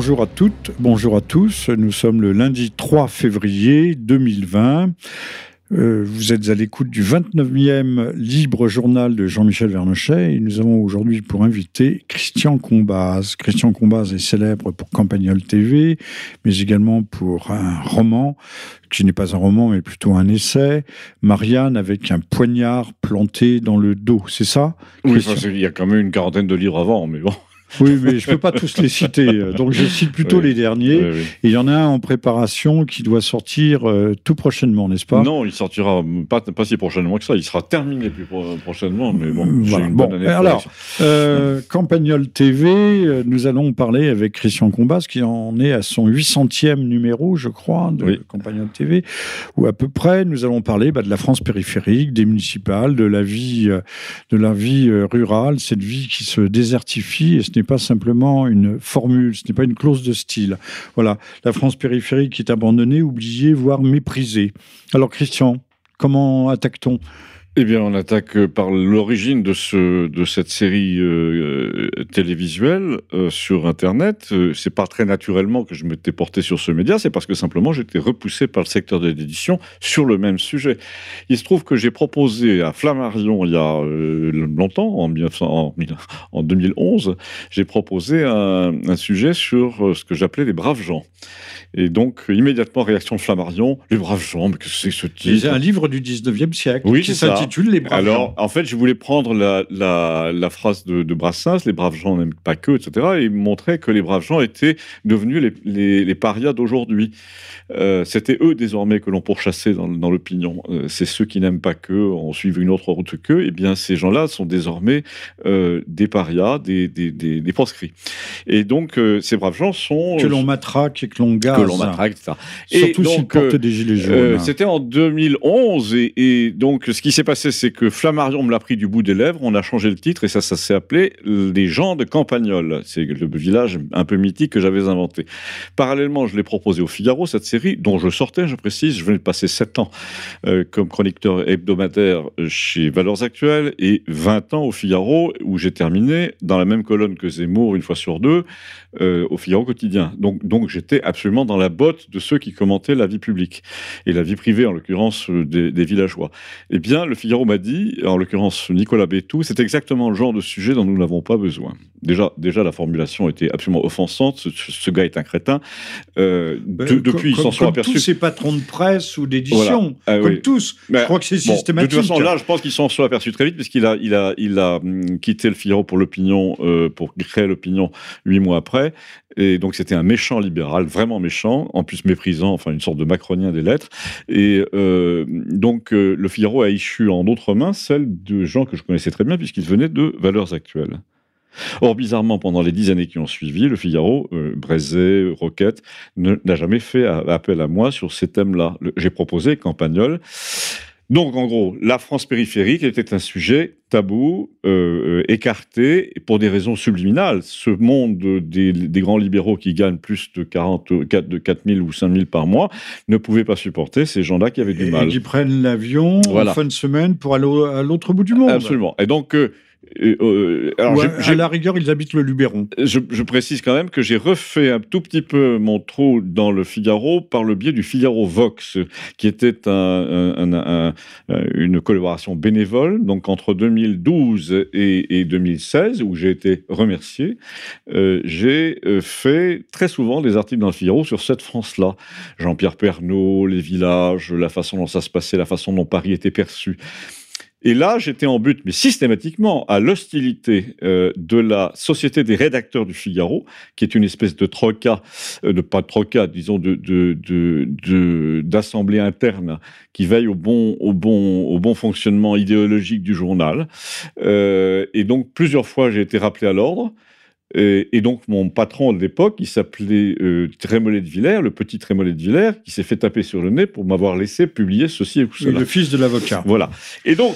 Bonjour à toutes, bonjour à tous. Nous sommes le lundi 3 février 2020. Euh, vous êtes à l'écoute du 29e libre journal de Jean-Michel Vernochet et nous avons aujourd'hui pour invité Christian Combaz. Christian Combaz est célèbre pour Campagnol TV, mais également pour un roman qui n'est pas un roman mais plutôt un essai, Marianne avec un poignard planté dans le dos, c'est ça Oui, il y a quand même une quarantaine de livres avant, mais bon. Oui, mais je ne peux pas tous les citer. Donc je cite plutôt les derniers. Et il y en a un en préparation qui doit sortir euh, tout prochainement, n'est-ce pas? Non, il sortira pas, pas si prochainement que ça. Il sera terminé plus prochainement. Mais bon, voilà. une bonne année alors, euh, Campagnol TV, euh, nous allons parler avec Christian Combas, qui en est à son 800e numéro, je crois, de Campagnol TV, ou à peu près. Nous allons parler bah, de la France périphérique, des municipales, de la vie, euh, de la vie rurale, cette vie qui se désertifie. Et ce n'est pas simplement une formule, ce n'est pas une clause de style. Voilà, la France périphérique est abandonnée, oubliée, voire méprisée. Alors Christian, comment attaque-t-on? Eh bien, on attaque euh, par l'origine de, ce, de cette série euh, euh, télévisuelle sur Internet. c'est pas très naturellement que je m'étais porté sur ce média, c'est parce que simplement j'étais repoussé par le secteur de l'édition sur le même sujet. Il se trouve que j'ai proposé à Flammarion il y a longtemps, en, en, 2011, j'ai proposé un, un, sujet sur ce que j'appelais les braves gens. Et donc, immédiatement, réaction de Flammarion, les braves gens, mais que c'est ce titre C'est un livre du 19e siècle oui, qui s'intitule Les braves Alors, en fait, je voulais prendre la, la, la phrase de, de, Brassens, les braves gens n'aiment pas que, etc., et montrer que les braves gens étaient devenus les, les, les parias d'aujourd'hui. Euh, C'était eux, désormais, que l'on pourchassait dans, dans l'opinion. Euh, c'est ceux qui n'aiment pas que, on suive une autre route que, et eh bien, ces gens-là sont désormais euh, des parias, des, des, des, des, proscrits. Et donc, ces braves gens sont... Que l'on matraque et que l'on garde que l'on matraque, etc. Surtout s'ils portent des gilets jaunes. Euh, c'était en 2011 et, et, donc ce qui s'est passé, c'est que Flammarion me l'a pris du bout des lèvres. On a changé le titre et ça, ça s'est appelé Les gens de Campagnol. C'est le village un peu mythique que j'avais inventé. Parallèlement, je l'ai proposé au Figaro cette série dont je sortais, je précise, je venais de passer 7 ans euh, comme chroniqueur hebdomadaire chez Valeurs Actuelles et 20 ans au Figaro où j'ai terminé dans la même colonne que Zemmour une fois sur deux euh, au Figaro quotidien. Donc, donc j'étais absolument dans la botte de ceux qui commentaient la vie publique et la vie privée, en l'occurrence euh, des, des, villageois. Eh bien, le Figaro m'a dit, en l'occurrence Nicolas Bétou, c'est exactement le genre de sujet dont nous n'avons pas besoin. Déjà, déjà, la formulation était absolument offensante. Ce, ce gars est un crétin. Euh, de, depuis, ils s'en sont aperçus. Tous ces patrons de presse ou d'édition, voilà. ah, comme oui. tous. Mais, je crois que c'est bon, systématique. De toute façon, là, je pense qu'ils s'en sont aperçus très vite, puisqu'il a, il a, il a hum, quitté le Figaro pour l'opinion, euh, pour créer l'opinion huit mois après. Et donc, c'était un méchant libéral, vraiment méchant, en plus méprisant, enfin, une sorte de macronien des lettres. Et euh, donc, euh, le Figaro a échu en d'autres mains celle de gens que je connaissais très bien, puisqu'ils venaient de Valeurs Actuelles. Or, bizarrement, pendant les dix années qui ont suivi, le Figaro, euh, Brézet, Roquette, n'a jamais fait appel à moi sur ces thèmes-là. J'ai proposé Campagnol. Donc, en gros, la France périphérique était un sujet tabou, euh, écarté, pour des raisons subliminales. Ce monde des, des, grands libéraux qui gagnent plus de 40, 4, de 4 000 ou 5 000 par mois ne pouvait pas supporter ces gens-là qui avaient du et mal. Et qui prennent l'avion voilà. en fin de semaine pour aller à l'autre bout du monde. Absolument. Et donc... Euh, euh, alors à, à la rigueur, ils habitent le Luberon. Je, je précise quand même que j'ai refait un tout petit peu mon trou dans le Figaro par le biais du Figaro Vox, qui était un, un, un, une collaboration bénévole, donc entre 2012 et, et 2016, où j'ai été remercié. Euh, j'ai fait très souvent des articles dans le Figaro sur cette France-là. Jean-Pierre Pernaud, les villages, la façon dont ça se passait, la façon dont Paris était perçu. Et là, j'étais en but, mais systématiquement, à l'hostilité euh, de la Société des rédacteurs du Figaro, qui est une espèce de troca, euh, de pas de troca, disons, de, de, de, d'assemblée interne qui veille au bon, au bon, au bon fonctionnement idéologique du journal. Euh, et donc, plusieurs fois, j'ai été rappelé à l'ordre. Et, donc, mon patron de l'époque, il s'appelait euh, Trémollet de Villers, le petit Trémollet de Villers, qui s'est fait taper sur le nez pour m'avoir laissé publier ceci ou cela. Le fils de l'avocat. Voilà. Et donc,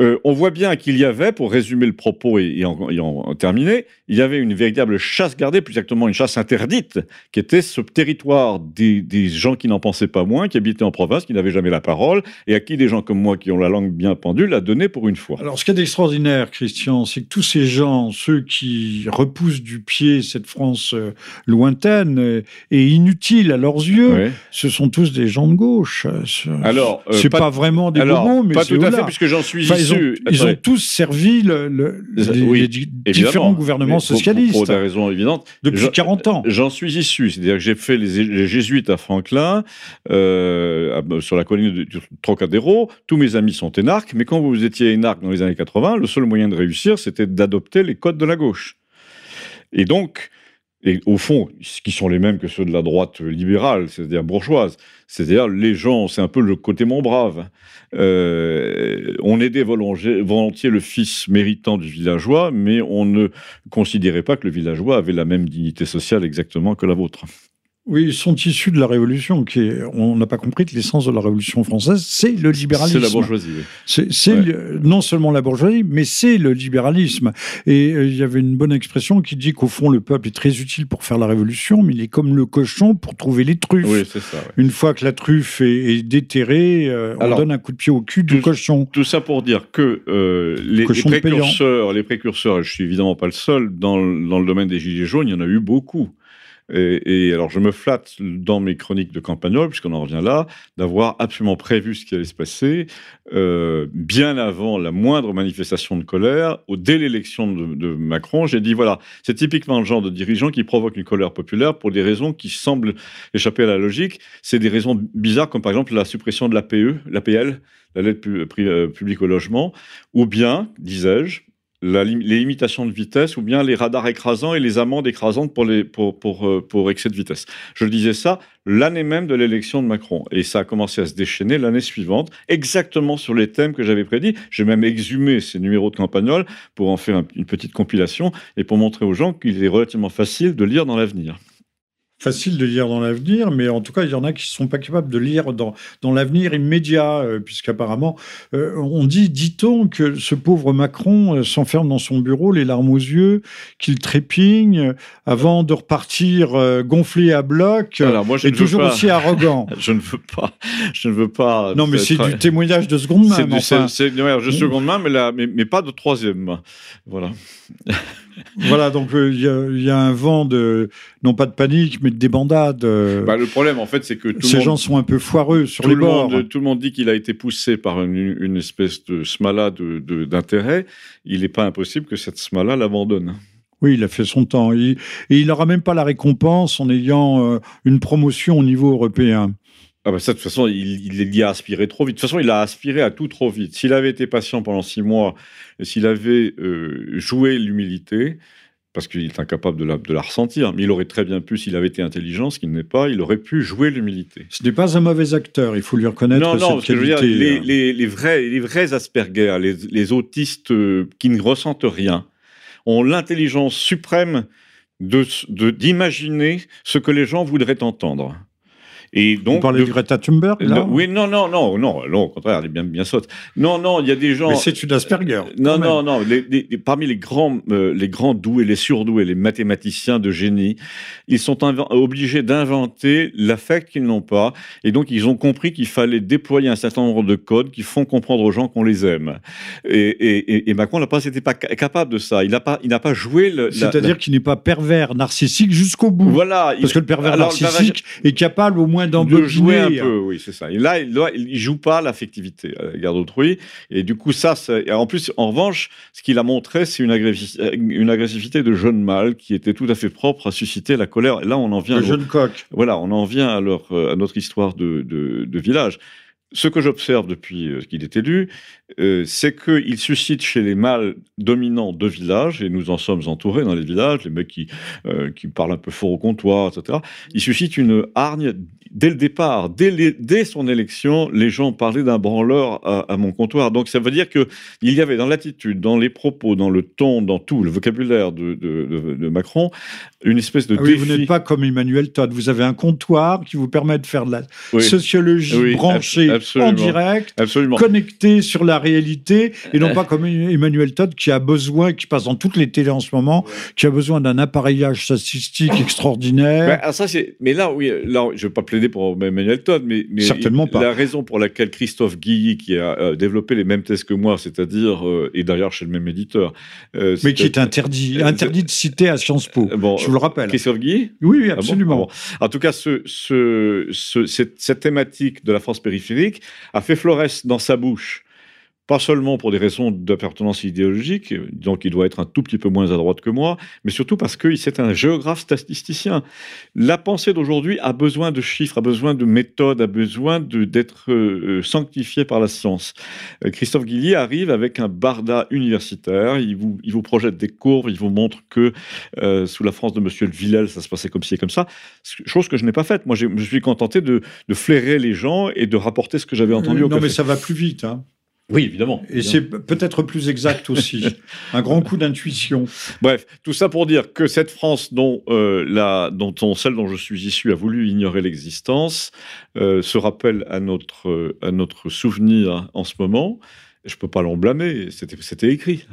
euh, on voit bien qu'il y avait, pour résumer le propos et, en, terminer, il y avait une véritable chasse gardée, plus exactement une chasse interdite, qui était ce territoire des, gens qui n'en pensaient pas moins, qui habitaient en province, qui n'avaient jamais la parole, et à qui des gens comme moi, qui ont la langue bien pendue, la donnaient pour une fois. Alors, ce qui est extraordinaire, Christian, c'est que tous ces gens, ceux qui repoussent du pied cette France euh, lointaine euh, et inutile à leurs yeux, ce sont tous des gens de gauche. Alors, c'est pas, vraiment des alors, mais pas tout à fait, puisque j'en suis ils ont, tous servi le, les, différents gouvernements socialistes. Pour, des raisons évidentes. Depuis 40 ans. J'en suis issu. C'est-à-dire que j'ai fait les, jésuites à Franklin, euh, sur la colline du Trocadéro. Tous mes amis sont énarques, mais quand vous étiez énarque dans les années 80, le seul moyen de réussir, c'était d'adopter les codes de la gauche. Et donc, et au fond, qui sont les mêmes que ceux de la droite libérale, c'est-à-dire bourgeoise. C'est-à-dire les gens, c'est un peu le côté mon brave. Euh, on aidait volontiers le fils méritant du villageois, mais on ne considérait pas que le villageois avait la même dignité sociale exactement que la vôtre. Oui, ils sont issus de la Révolution. Qui est, on n'a pas compris que l'essence de la Révolution française, c'est le libéralisme. C'est la bourgeoisie. Oui. C'est non seulement la bourgeoisie, mais c'est le libéralisme. Et euh, il y avait une bonne expression qui dit qu'au fond, le peuple est très utile pour faire la Révolution, mais il est comme le cochon pour trouver les truffes. Oui, c'est ça. Une fois que la truffe est, déterrée, euh, on donne un coup de pied au cul du cochon. Tout ça pour dire que euh, les, précurseurs, les précurseurs, je suis évidemment pas le seul, dans, dans le domaine des Gilets jaunes, il y en a eu beaucoup. Et, alors, je me flatte dans mes chroniques de campagnol, puisqu'on en revient là, d'avoir absolument prévu ce qui allait se passer euh, bien avant la moindre manifestation de colère. Au, dès l'élection de, Macron, j'ai dit voilà, c'est typiquement le genre de dirigeant qui provoque une colère populaire pour des raisons qui semblent échapper à la logique. C'est des raisons bizarres, comme par exemple la suppression de l'APE, l'APL, la lettre euh, publique au logement, ou bien, disais-je, les limitations de vitesse ou bien les radars écrasants et les amendes écrasantes pour, pour, euh, pour excès de vitesse. Je disais ça l'année même de l'élection de Macron. Et ça a commencé à se déchaîner l'année suivante, exactement sur les thèmes que j'avais prédits. J'ai même exhumé ces numéros de campagnol pour en faire une petite compilation et pour montrer aux gens qu'il est relativement facile de lire dans l'avenir facile de lire dans l'avenir, mais en tout cas, il y en a qui ne sont pas capables de lire dans, dans l'avenir immédiat, euh, puisqu'apparemment, euh, on dit, dit-on, que ce pauvre Macron euh, s'enferme dans son bureau, les larmes aux yeux, qu'il trépigne avant de repartir gonflé à bloc Alors, moi, je et toujours aussi arrogant. je ne veux pas. Je ne veux pas. Non, mais c'est du témoignage de seconde main. C'est du témoignage de seconde main, mais, mais, mais pas de troisième. Voilà. voilà, donc euh, il y, a un vent de, non pas de panique, mais de débandade. Euh. Bah, le problème, en fait, c'est que ces gens sont un peu foireux sur les bords. tout le monde dit qu'il a été poussé par une, espèce de smala d'intérêt. il n'est pas impossible que cette smala l'abandonne. Oui, il a fait son temps. et il n'aura même pas la récompense en ayant euh, une promotion au niveau européen. Ah bah ça, de toute façon, il, il, y a aspiré trop vite. De toute façon, il a aspiré à tout trop vite. S'il avait été patient pendant six mois, s'il avait euh, joué l'humilité, parce qu'il est incapable de la, de la, ressentir, mais il aurait très bien pu, s'il avait été intelligent, ce qu'il n'est pas, il aurait pu jouer l'humilité. Ce n'est pas un mauvais acteur, il faut lui reconnaître non, non, cette qualité. les, les, les, vrais, les vrais Asperger, les, les autistes euh, qui ne ressentent rien, ont l'intelligence suprême d'imaginer de, ce que les gens voudraient entendre. Et donc, Vous parlez de, Greta Thunberg là? Oui, non, non, non, non, non, au contraire, elle est bien, bien saute. Non, non, il y a des gens. Mais c'est une Asperger. Non, non, non. Les, parmi les grands, euh, les grands doués, les surdoués, les mathématiciens de génie, ils sont obligés d'inventer l'affect qu'ils n'ont pas, et donc ils ont compris qu'il fallait déployer un certain nombre de codes qui font comprendre aux gens qu'on les aime. Et, et, et Macron n'a pas, c'était pas capable de ça. Il n'a pas, il n'a pas joué le. C'est-à-dire qu'il n'est pas pervers narcissique jusqu'au bout. Voilà. Parce que le pervers narcissique est capable au moins de jouer un peu, oui, c'est ça. Et là, il, ne joue pas l'affectivité à l'égard d'autrui. Et du coup, ça, en plus, en revanche, ce qu'il a montré, c'est une, une, agressivité de jeune mâle qui était tout à fait propre à susciter la colère. Et là, on en vient. De jeune coq. Voilà, on en vient à, leur, à notre histoire de, de, de village ce que j'observe depuis euh, qu'il est élu, euh, c'est qu'il suscite chez les mâles dominants de villages, et nous en sommes entourés dans les villages, les mecs qui, euh, qui parlent un peu fort au comptoir, etc., il suscite une hargne dès le départ, dès, dès, son élection, les gens parlaient d'un branleur à, mon comptoir. Donc ça veut dire qu'il y avait dans l'attitude, dans les propos, dans le ton, dans tout le vocabulaire de, de, Macron, une espèce de ah oui, Vous n'êtes pas comme Emmanuel Todd. Vous avez un comptoir qui vous permet de faire de la sociologie branchée en direct, absolument. connectée sur la réalité, et non pas comme Emmanuel Todd qui a besoin, qui passe dans toutes les télés en ce moment, qui a besoin d'un appareillage statistique extraordinaire. Ben, ah, ça, mais là, oui, là, je ne veux pas plaider pour Emmanuel Todd, mais, mais Certainement pas. la raison pour laquelle Christophe Guilly, qui a euh, développé les mêmes thèses que moi, c'est-à-dire, euh, et d'ailleurs chez le même éditeur. Euh, mais qui est interdit, interdit de citer à Sciences Po, bon, je vous le rappelle. Christophe Guilly? Oui, oui, ah absolument. Ah en tout cas, ce, ce, cette, cette, thématique de la France périphérique a fait florès dans sa bouche pas seulement pour des raisons d'appartenance idéologique, donc il doit être un tout petit peu moins à droite que moi, mais surtout parce que c'est un géographe statisticien. La pensée d'aujourd'hui a besoin de chiffres, a besoin de méthodes, a besoin d'être euh, sanctifiée par la science. Euh, Christophe Guilly arrive avec un barda universitaire, il vous, il vous projette des courbes, il vous montre que euh, sous la France de Monsieur le Villel, ça se passait comme ci et comme ça, chose que je n'ai pas faite. Moi, je me suis contenté de, de, flairer les gens et de rapporter ce que j'avais entendu au Non, mais ça va plus vite. Hein. Oui, évidemment. Et c'est peut-être plus exact aussi. un grand coup d'intuition. Bref, tout ça pour dire que cette France dont, euh, la, dont celle dont je suis issu a voulu ignorer l'existence euh, se rappelle à notre, à notre souvenir en ce moment. Je ne peux pas l'en blâmer, c'était écrit.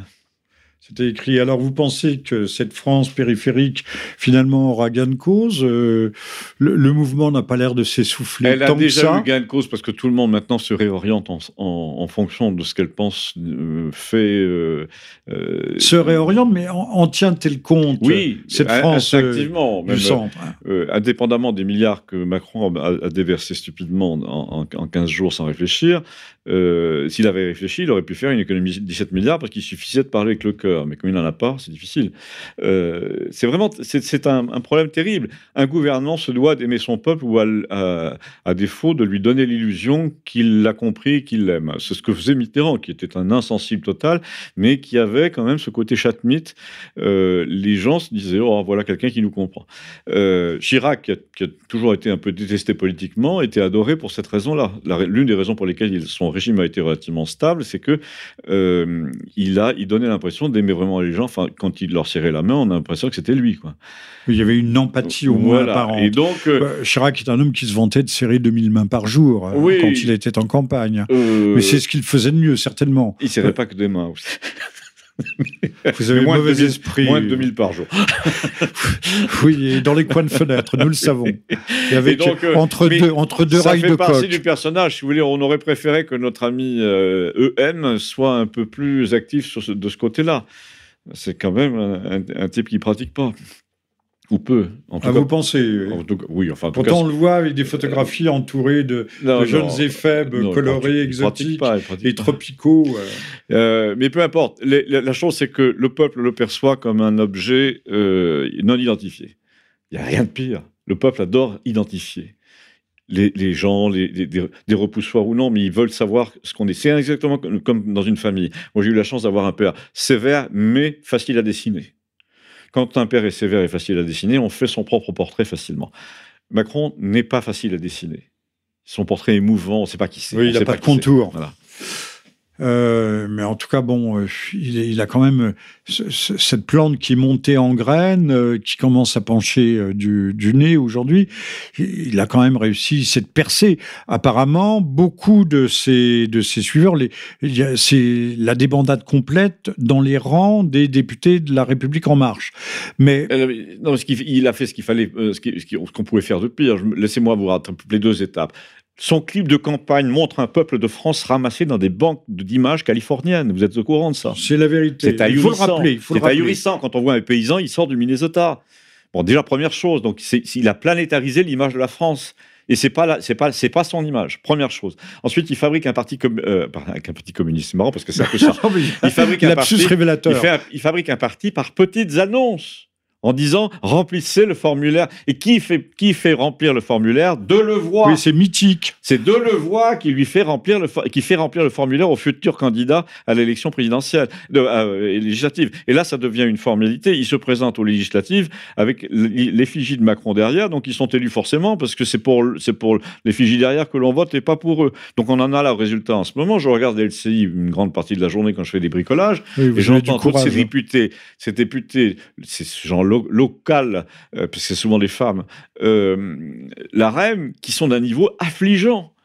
C'était écrit. Alors, vous pensez que cette France périphérique, finalement, aura gain de cause euh, le, mouvement n'a pas l'air de s'essouffler. Elle a déjà eu gain de cause parce que tout le monde maintenant se réoriente en, fonction de ce qu'elle pense euh, fait. Euh, se réoriente, mais en, tient-elle compte Oui, cette France activement, du centre. Hein. indépendamment des milliards que Macron a, déversés stupidement en, en, 15 jours sans réfléchir, s'il avait réfléchi, il aurait pu faire une économie de 17 milliards parce qu'il suffisait de parler avec le cœur mais comme il n'en a pas, c'est difficile. Euh, c'est vraiment, c'est un, problème terrible. Un gouvernement se doit d'aimer son peuple ou à, défaut de lui donner l'illusion qu'il l'a compris, qu'il l'aime. C'est ce que faisait Mitterrand, qui était un insensible total, mais qui avait quand même ce côté chatmite. Euh, les gens se disaient, oh voilà quelqu'un qui nous comprend. Euh, Chirac, qui a, toujours été un peu détesté politiquement, était adoré pour cette raison-là. L'une des raisons pour lesquelles son régime a été relativement stable, c'est que il a, il donnait l'impression d'aimer vraiment les gens. Enfin, quand il leur serrait la main, on a l'impression que c'était lui, quoi. Il y avait une empathie au moins apparente. Et donc, euh, bah, Chirac est un homme qui se vantait de serrer 2000 mains par jour euh, quand il était en campagne. Euh, Mais c'est ce qu'il faisait de mieux, certainement. Il serrait pas que des mains. Vous avez moins mauvais esprit. Moins de 2000 par jour. oui, et dans les coins de fenêtre, nous le savons. Et avec, donc, entre, deux, entre deux rails de coq. Ça fait partie du personnage. Si vous voulez, on aurait préféré que notre ami EM soit un peu plus actif sur de ce côté-là. C'est quand même un, un, type qui pratique pas. Ou peu. En tout ah, vous pensez Oui, enfin. Pourtant, on le voit avec des photographies entourées de, jeunes faibles, colorés, exotiques et tropicaux. Euh. Euh, mais peu importe. la, chose, c'est que le peuple le perçoit comme un objet euh, non identifié. Il n'y a rien de pire. Le peuple adore identifier. Les, gens, les, des repoussoirs ou non, mais ils veulent savoir ce qu'on est. C'est exactement comme, comme dans une famille. Moi, j'ai eu la chance d'avoir un père sévère, mais facile à dessiner. Quand un père est sévère et facile à dessiner, on fait son propre portrait facilement. Macron n'est pas facile à dessiner. Son portrait est mouvant, on ne sait pas qui c'est. Oui, il n'a pas, de contour. Voilà. Euh, mais en tout cas, bon, euh, il, a quand même euh, cette plante qui montée en graines, qui commence à pencher du, nez aujourd'hui. Il a quand même réussi cette percée. Apparemment, beaucoup de ses, de ses suiveurs, c'est la débandade complète dans les rangs des députés de la République En Marche. Mais non, ce il, a fait ce qu'il fallait, ce qu'on pouvait faire de pire. Laissez-moi vous rattraper les deux étapes. Son clip de campagne montre un peuple de France ramassé dans des banques d'images californiennes. Vous êtes au courant de ça? C'est la vérité. C'est ahurissant. Il faut le rappeler. C'est ahurissant quand on voit un paysan, il sort du Minnesota. Bon, déjà première chose, donc il a planétarisé l'image de la France. Et c'est pas c'est pas, c'est pas son image. Première chose. Ensuite, il fabrique un parti comme, euh, un petit communiste. C'est marrant parce que c'est un peu ça. il fabrique un parti. Révélateur. Il, il fabrique un parti par petites annonces en disant remplissez le formulaire. Et qui fait, qui fait remplir le formulaire? Delevoye. Oui, c'est mythique. C'est Delevoye qui lui fait remplir le, qui fait remplir le formulaire au futur candidat à l'élection présidentielle, de, euh, législative. Et là, ça devient une formalité. Il se présente aux législatives avec l'effigie de Macron derrière, donc ils sont élus forcément parce que c'est pour, c'est pour l'effigie derrière que l'on vote et pas pour eux. Donc on en a là le résultat en ce moment. Je regarde LCI une grande partie de la journée quand je fais des bricolages et j'entends tous ces députés, ces députés, ces gens locales, euh, parce que c'est souvent des femmes, euh, la REM, qui sont d'un niveau affligeant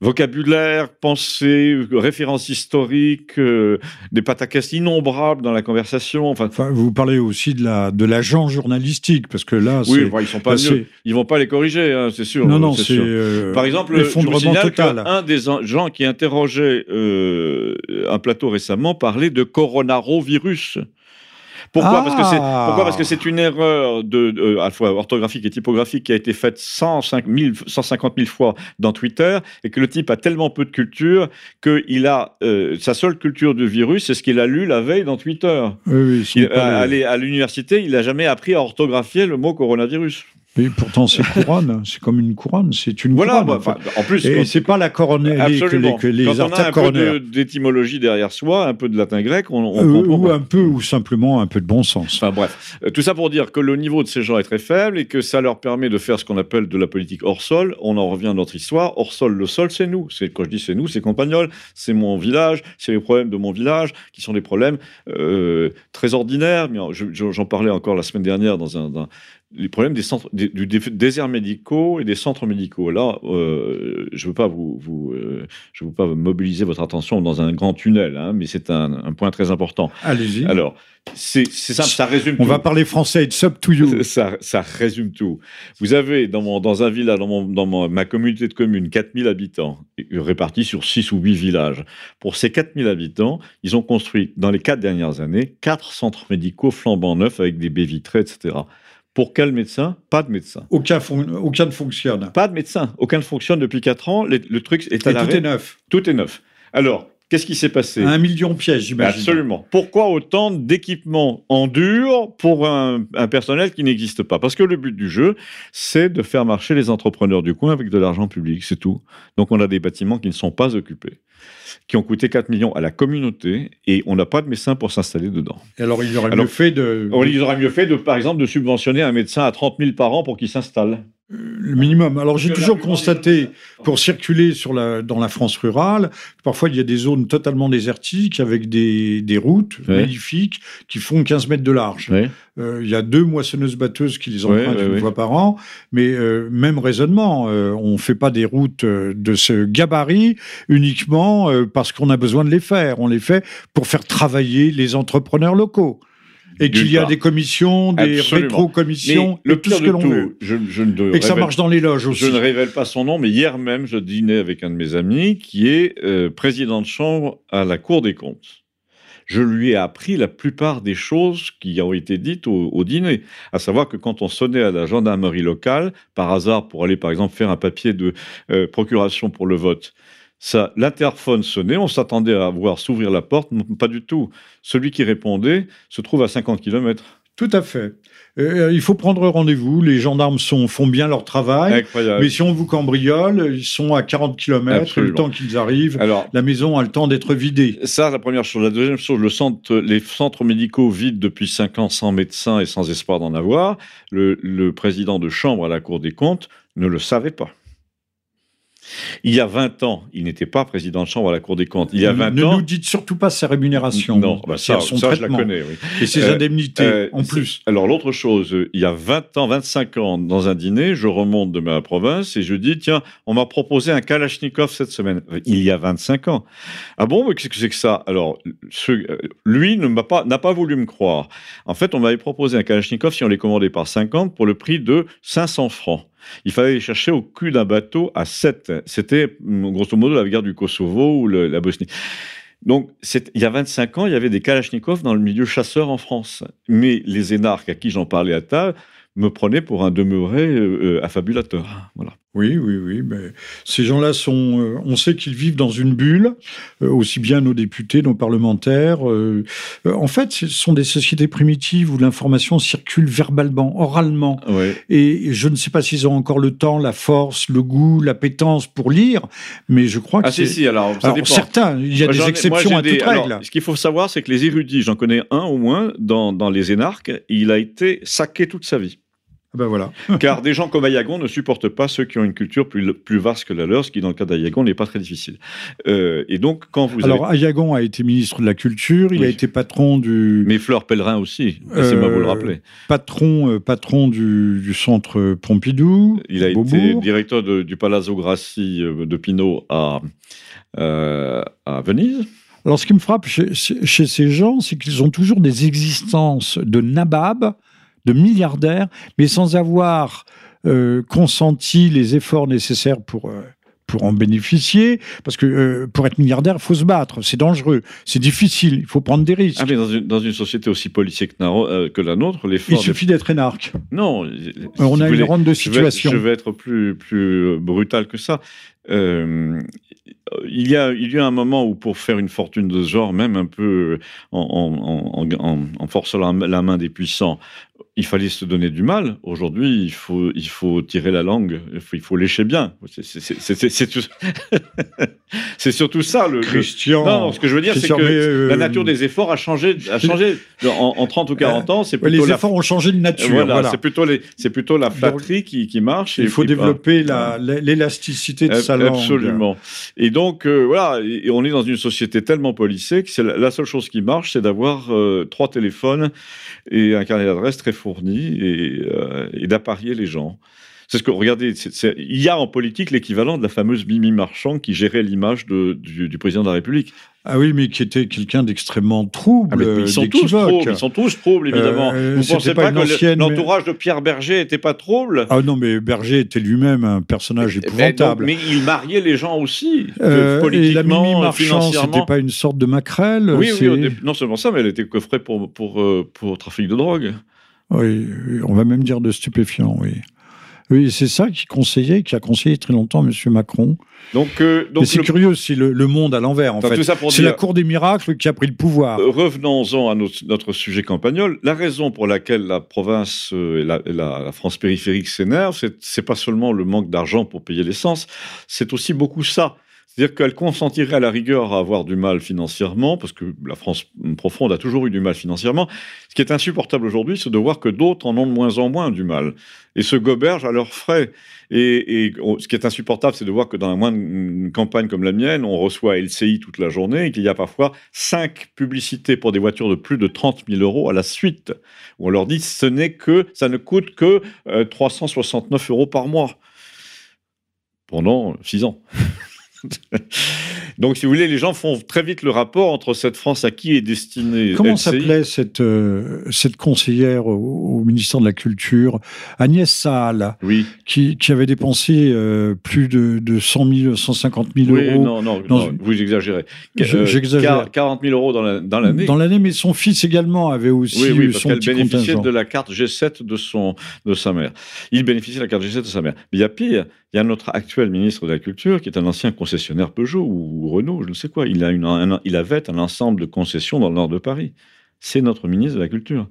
vocabulaire, pensée, références historiques, euh, des pataquès innombrables dans la conversation. Enfin, vous parlez aussi de la de l'agent journalistique parce que là, oui, ils sont pas ils vont pas les corriger, hein, c'est sûr. Non, non, c'est euh, par exemple, je signale un des gens qui interrogeait euh, un plateau récemment parlait de coronavirus. Pourquoi, parce que c'est, pourquoi? Parce que c'est une erreur de, à la fois orthographique et typographique qui a été faite 105 000, 150 000 fois dans Twitter et que le type a tellement peu de culture qu'il a euh, sa seule culture du virus, c'est ce qu'il a lu la veille dans Twitter. Oui, oui, il, à l'université, il n'a jamais appris à orthographier le mot coronavirus. Oui, pourtant c'est couronne, c'est comme une couronne, c'est une voilà, couronne. Bah, en plus, et c'est pas la couronne absolument. que les, que les Quand on a un peu d'étymologie derrière soi, un peu de latin grec, on, on euh, comprend. Ou un peu, ou simplement un peu de bon sens. Enfin bref, euh, tout ça pour dire que le niveau de ces gens est très faible et que ça leur permet de faire ce qu'on appelle de la politique hors sol. On en revient à notre histoire. Hors sol, le sol, c'est nous. C'est quand je dis c'est nous, c'est Compagnol, c'est mon village, c'est les problèmes de mon village qui sont des problèmes euh, très ordinaires. J'en parlais encore la semaine dernière dans un, dans, les problèmes des centres, des, du déserts médicaux et des centres médicaux. Là, euh, je ne veux pas vous, vous euh, je veux pas mobiliser votre attention dans un grand tunnel, hein, mais c'est un, un, point très important. Allez-y. Alors, c'est simple, ça résume On tout. va parler français, it's up to you. Ça, ça résume tout. Vous avez dans, mon, dans un village, dans, mon, dans mon, ma communauté de communes, 4000 habitants, répartis sur 6 ou 8 villages. Pour ces 4000 habitants, ils ont construit, dans les 4 dernières années, 4 centres médicaux flambant neufs avec des baies vitrées, etc. Pour quel médecin Pas de médecin. Aucun, aucun ne fonctionne. Pas de médecin. Aucun ne fonctionne depuis 4 ans. Le, truc est à Et tout est neuf. Tout est neuf. Alors, qu'est-ce qui s'est passé Un million de pièges, j'imagine. Absolument. Pourquoi autant d'équipements en dur pour un, un personnel qui n'existe pas? Parce que le but du jeu, c'est de faire marcher les entrepreneurs du coin avec de l'argent public, c'est tout. Donc on a des bâtiments qui ne sont pas occupés qui ont coûté 4 millions à la communauté et on n'a pas de médecin pour s'installer dedans. Et alors il aurait mieux fait de... Il aurait mieux fait, de, par exemple, de subventionner un médecin à 30 000 par an pour qu'il s'installe le minimum. Alors j'ai toujours constaté, pour circuler sur la, dans la France rurale, parfois il y a des zones totalement désertiques avec des, des routes magnifiques qui font 15 mètres de large. Euh, il y a deux moissonneuses-batteuses qui les empruntent une fois par an, mais euh, même raisonnement, euh, on ne fait pas des routes de ce gabarit uniquement parce qu'on a besoin de les faire. On les fait pour faire travailler les entrepreneurs locaux. Et qu'il y a des commissions, des rétro-commissions, le tout ce que l'on veut. Je, ne et que ça marche dans les loges aussi. Je ne révèle pas son nom, mais hier même, je dînais avec un de mes amis qui est euh, président de chambre à la Cour des comptes. Je lui ai appris la plupart des choses qui ont été dites au, dîner. À savoir que quand on sonnait à la gendarmerie locale, par hasard pour aller par exemple faire un papier de euh, procuration pour le vote, ça, l'interphone sonnait, on s'attendait à voir s'ouvrir la porte, pas du tout. Celui qui répondait se trouve à 50 km. Tout à fait. Euh, il faut prendre rendez-vous. Les gendarmes sont, font bien leur travail. Incroyable. Mais si on vous cambriole, ils sont à 40 km. Le temps qu'ils arrivent, Alors, la maison a le temps d'être vidée. Ça, la première chose. La deuxième chose, le centre, les centres médicaux vides depuis 5 ans sans médecin et sans espoir d'en avoir. le président de chambre à la Cour des comptes ne le savait pas. Il y a 20 ans, il n'était pas président de chambre à la Cour des comptes. Il y a 20 ne ans. Ne nous dites surtout pas sa rémunération. Non, bah ça, ça je la connais. Oui. Et ses euh, indemnités euh, en plus. Alors, l'autre chose, il y a 20 ans, 25 ans, dans un dîner, je remonte de ma province et je dis tiens, on m'a proposé un Kalachnikov cette semaine. Il y a 25 ans. Ah bon, mais qu'est-ce que c'est que ça? Alors, ce, lui n'a pas, pas voulu me croire. En fait, on m'avait proposé un Kalachnikov si on les commandait par 50 pour le prix de 500 francs. Il fallait chercher au cul d'un bateau à 7. C'était grosso modo la guerre du Kosovo ou la Bosnie. Donc, il y a 25 ans, il y avait des Kalachnikovs dans le milieu chasseur en France. Mais les énarques à qui j'en parlais à table me prenaient pour un demeuré euh, euh, affabulateur. Voilà. Oui, oui, oui. Mais ces gens-là sont. Euh, on sait qu'ils vivent dans une bulle, euh, aussi bien nos députés, nos parlementaires. Euh, en fait, ce sont des sociétés primitives où l'information circule verbalement, oralement. Et je ne sais pas s'ils ont encore le temps, la force, le goût, l'appétence pour lire, mais je crois que. Ah, si, si, alors. Ça alors certains, il y a des exceptions à toute règle. Ce qu'il faut savoir, c'est que les érudits, j'en connais un au moins, dans, dans les énarques, il a été saqué toute sa vie. Ah ben voilà. Car des gens comme Ayagon ne supportent pas ceux qui ont une culture plus, plus vaste que la leur, ce qui, dans le cas d'Ayagon, n'est pas très difficile. Euh, et donc, quand vous Alors, Ayagon a été ministre de la Culture, il a été patron du... Mais Fleur Pellerin aussi, laissez-moi vous le euh, rappeler. Patron, euh, patron du, centre Pompidou. Il a été directeur du Palazzo Grassi de Pinot à, à Venise. Alors, ce qui me frappe chez, chez ces gens, c'est qu'ils ont toujours des existences de nabab, de milliardaires, mais sans avoir euh, consenti les efforts nécessaires pour, euh, pour en bénéficier. Parce que euh, pour être milliardaire, il faut se battre, c'est dangereux, c'est difficile, il faut prendre des risques. Ah, mais dans une, société aussi policière que, la nôtre, l'effort. Il suffit d'être énarque. Non. On a une ronde de situation. Je vais, être plus, plus brutal que ça. il y, a, il y a un moment où pour faire une fortune de ce genre, même un peu en, en, forçant la, main des puissants, il fallait se donner du mal. Aujourd'hui, il faut, il faut tirer la langue, il faut, il faut lécher bien. C'est surtout ça. Le, Christian. Non, ce que je veux dire, c'est que euh, la nature des efforts a changé, a changé en, 30 ou 40 ans. C'est les efforts ont changé de nature. Voilà, c'est plutôt, les, plutôt la flatterie qui, qui marche. Il faut développer l'élasticité de sa langue. Absolument. Et donc, euh, voilà, on est dans une société tellement policée que la, seule chose qui marche, c'est d'avoir euh, trois téléphones et un carnet d'adresse très fourni euh, et, d'apparier les gens. C'est ce que, regardez, il y a en politique l'équivalent de la fameuse Mimi Marchand qui gérait l'image du, président de la République. Ah oui, mais qui était quelqu'un d'extrêmement trouble. Ah, ils, sont tous troubles, ils sont tous troubles, évidemment. Euh, Vous ne pensez pas, que l'entourage de Pierre Berger n'était pas trouble? Ah non, mais Berger était lui-même un personnage épouvantable. mais, il mariait les gens aussi, euh, politiquement, et la Mimi Marchand, c'était pas une sorte de maquerelle Oui, oui non seulement ça, mais elle était coffrée pour, pour, pour trafic de drogue. Oui, on va même dire de stupéfiants, oui. Oui, c'est ça qui conseillait, qui a conseillé très longtemps M. Macron. Donc, euh, donc c'est curieux, c'est le, monde à l'envers, en fait. C'est la cour des miracles qui a pris le pouvoir. Euh, revenons-en à notre, sujet campagnol. La raison pour laquelle la province euh, et la, France périphérique s'énervent, c'est pas seulement le manque d'argent pour payer l'essence, c'est aussi beaucoup ça. C'est-à-dire qu'elle consentirait à la rigueur à avoir du mal financièrement, parce que la France profonde a toujours eu du mal financièrement. Ce qui est insupportable aujourd'hui, c'est de voir que d'autres en ont de moins en moins du mal et se gobergent à leurs frais. Et, ce qui est insupportable, c'est de voir que dans la moindre campagne comme la mienne, on reçoit LCI toute la journée et qu'il y a parfois cinq publicités pour des voitures de plus de 30 000 euros à la suite. Où on leur dit que, ça ne coûte que 369 euh, euros par mois pendant six ans. Donc, si vous voulez, les gens font très vite le rapport entre cette France à qui est destinée. Comment s'appelait cette, euh, cette conseillère au, ministère de la Culture, Agnès Saal, oui. qui, qui avait dépensé euh, plus de, de 100 000, 150 000 oui, euros. Non, non, vous exagérez. Euh, j'exagère. 40 000 euros dans l'année. dans l'année, mais son fils également avait aussi oui, oui, parce son bénéficiait de la carte G7 de, son, de sa mère. Il bénéficiait de la carte G7 de sa mère. Mais il y a pire, il y a notre actuel ministre de la Culture qui est un ancien concessionnaire Peugeot ou Renault, je ne sais quoi. Il, a il avait un ensemble de concessions dans le nord de Paris. C'est notre ministre de la Culture.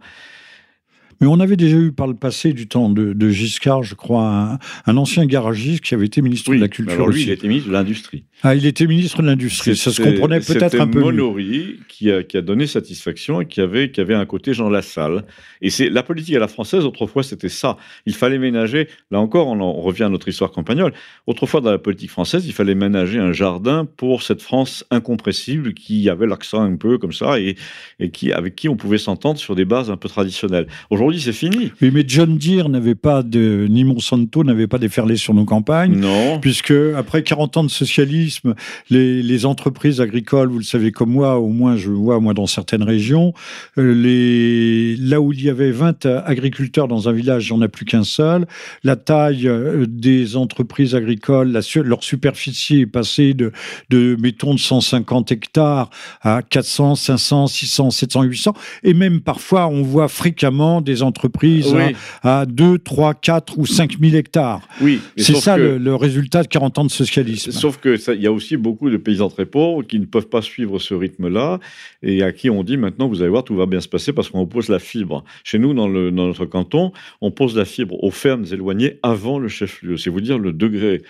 Mais on avait déjà eu par le passé, du temps de, Giscard, je crois, un, ancien garagiste qui avait été ministre de la Culture. Alors lui, il était ministre de l'Industrie. Ah, il était ministre de l'Industrie. Ça se comprenait peut-être un peu. Monory qui a, qui a donné satisfaction et qui avait, qui avait un côté Jean Lassalle. Et c'est la politique à la française, autrefois, c'était ça. Il fallait ménager, là encore, on, revient à notre histoire campagnole. Autrefois, dans la politique française, il fallait ménager un jardin pour cette France incompressible qui avait l'accent un peu comme ça et, et qui, avec qui on pouvait s'entendre sur des bases un peu traditionnelles. Aujourd'hui, c'est fini. Oui, mais John Deere n'avait pas de, ni Monsanto n'avait pas déferlé sur nos campagnes. Non. Puisque après 40 ans de socialisme, les, entreprises agricoles, vous le savez comme moi, au moins je le vois moi dans certaines régions, euh, les, là où il y avait 20 agriculteurs dans un village, il n'y en a plus qu'un seul. La taille euh, des entreprises agricoles, la, leur superficie est passée de, de, mettons, de 150 hectares à 400, 500, 600, 700, 800. Et même parfois, on voit fréquemment des entreprises à, 2, 3, 4 ou 5 000 hectares. Oui, c'est ça le, résultat de 40 ans de socialisme. Sauf que il y a aussi beaucoup de paysans très pauvres qui ne peuvent pas suivre ce rythme-là et à qui on dit maintenant, vous allez voir, tout va bien se passer parce qu'on pose la fibre. Chez nous, dans, le, dans notre canton, on pose la fibre aux fermes éloignées avant le chef-lieu. C'est vous dire le degré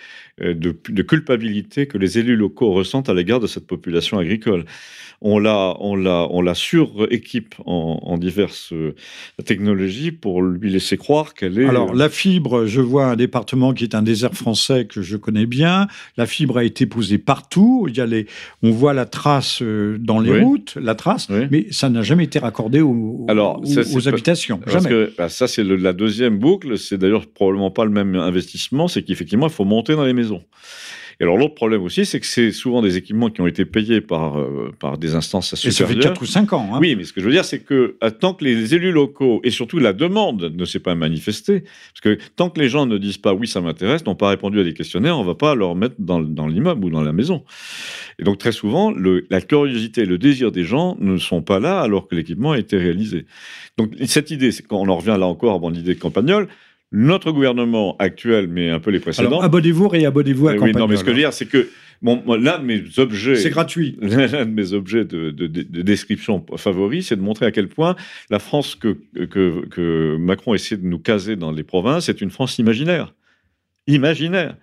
de, de, culpabilité que les élus locaux ressentent à l'égard de cette population agricole. On la, on la, on la suréquipe en, en diverses euh, technologies pour lui laisser croire qu'elle est. Alors la fibre, je vois un département qui est un désert français que je connais bien. La fibre a été posée partout. Il y a les, on voit la trace euh, dans les routes, la trace, mais ça n'a jamais été raccordé aux, Alors, aux, habitations. Parce que bah, ça, c'est la deuxième boucle. C'est d'ailleurs probablement pas le même investissement. C'est qu'effectivement, il faut monter dans les maisons. Et alors l'autre problème aussi, c'est que c'est souvent des équipements qui ont été payés par, euh, par des instances supérieures. Et ça fait 4 ou 5 ans. Hein. Oui, mais ce que je veux dire, c'est que tant que les élus locaux, et surtout la demande ne s'est pas manifestée, parce que tant que les gens ne disent pas oui, ça m'intéresse, n'ont pas répondu à des questionnaires, on ne va pas leur mettre dans, dans l'immeuble ou dans la maison. Et donc très souvent, le, la curiosité et le désir des gens ne sont pas là alors que l'équipement a été réalisé. Donc cette idée, c'est quand on en revient là encore à mon idée de campagnole, notre gouvernement actuel, mais un peu les précédents. abonnez-vous, réabonnez-vous à oui, non, mais ce que je veux dire, c'est que bon, l'un de mes objets. C'est gratuit. L'un de mes objets de, description favoris, c'est de montrer à quel point la France que, que, que Macron essaie de nous caser dans les provinces est une France imaginaire. Imaginaire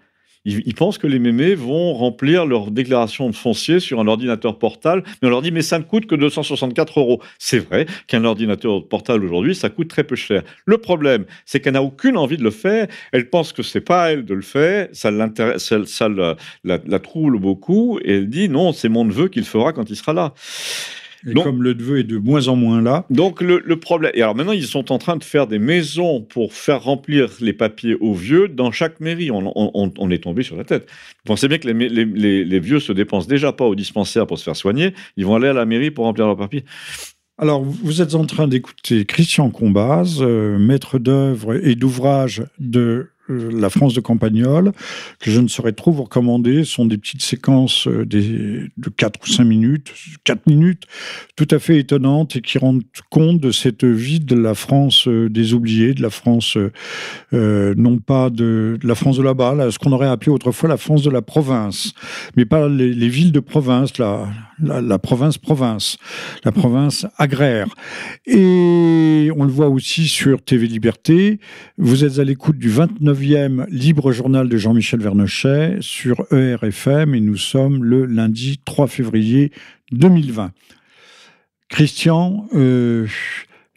ils, pensent que les mémés vont remplir leur déclaration de foncier sur un ordinateur portable, mais on leur dit mais ça ne coûte que 264 euros. C'est vrai qu'un ordinateur portable aujourd'hui, ça coûte très peu cher. Le problème, c'est qu'elle n'a aucune envie de le faire. Elle pense que c'est pas à elle de le faire. Ça, ça, la, la trouble beaucoup, et elle dit non, c'est mon neveu qui le fera quand il sera là. Et comme le neveu est de moins en moins là. Donc le, problème. Et alors maintenant, ils sont en train de faire des maisons pour faire remplir les papiers aux vieux dans chaque mairie. On, est tombé sur la tête. Vous pensez bien que les, vieux se dépensent déjà pas au dispensaire pour se faire soigner. Ils vont aller à la mairie pour remplir leurs papiers. Alors, vous êtes en train d'écouter Christian Combaz, euh, maître d'œuvre et d'ouvrage de la France de Campagnol, que je ne saurais trop vous recommander, sont des petites séquences euh, de 4 ou 5 minutes, 4 minutes, tout à fait étonnantes et qui rendent compte de cette vie de la France euh, des oubliés, de la France, non pas de, la France de là-bas, ce qu'on aurait appelé autrefois la France de la province, mais pas les, villes de province, la, la province-province, la province agraire. Et on le voit aussi sur TV Liberté, vous êtes à l'écoute du 29 Libre Journal de Jean-Michel Vernochet sur ERFM et nous sommes le lundi 3 février 2020. Christian, euh,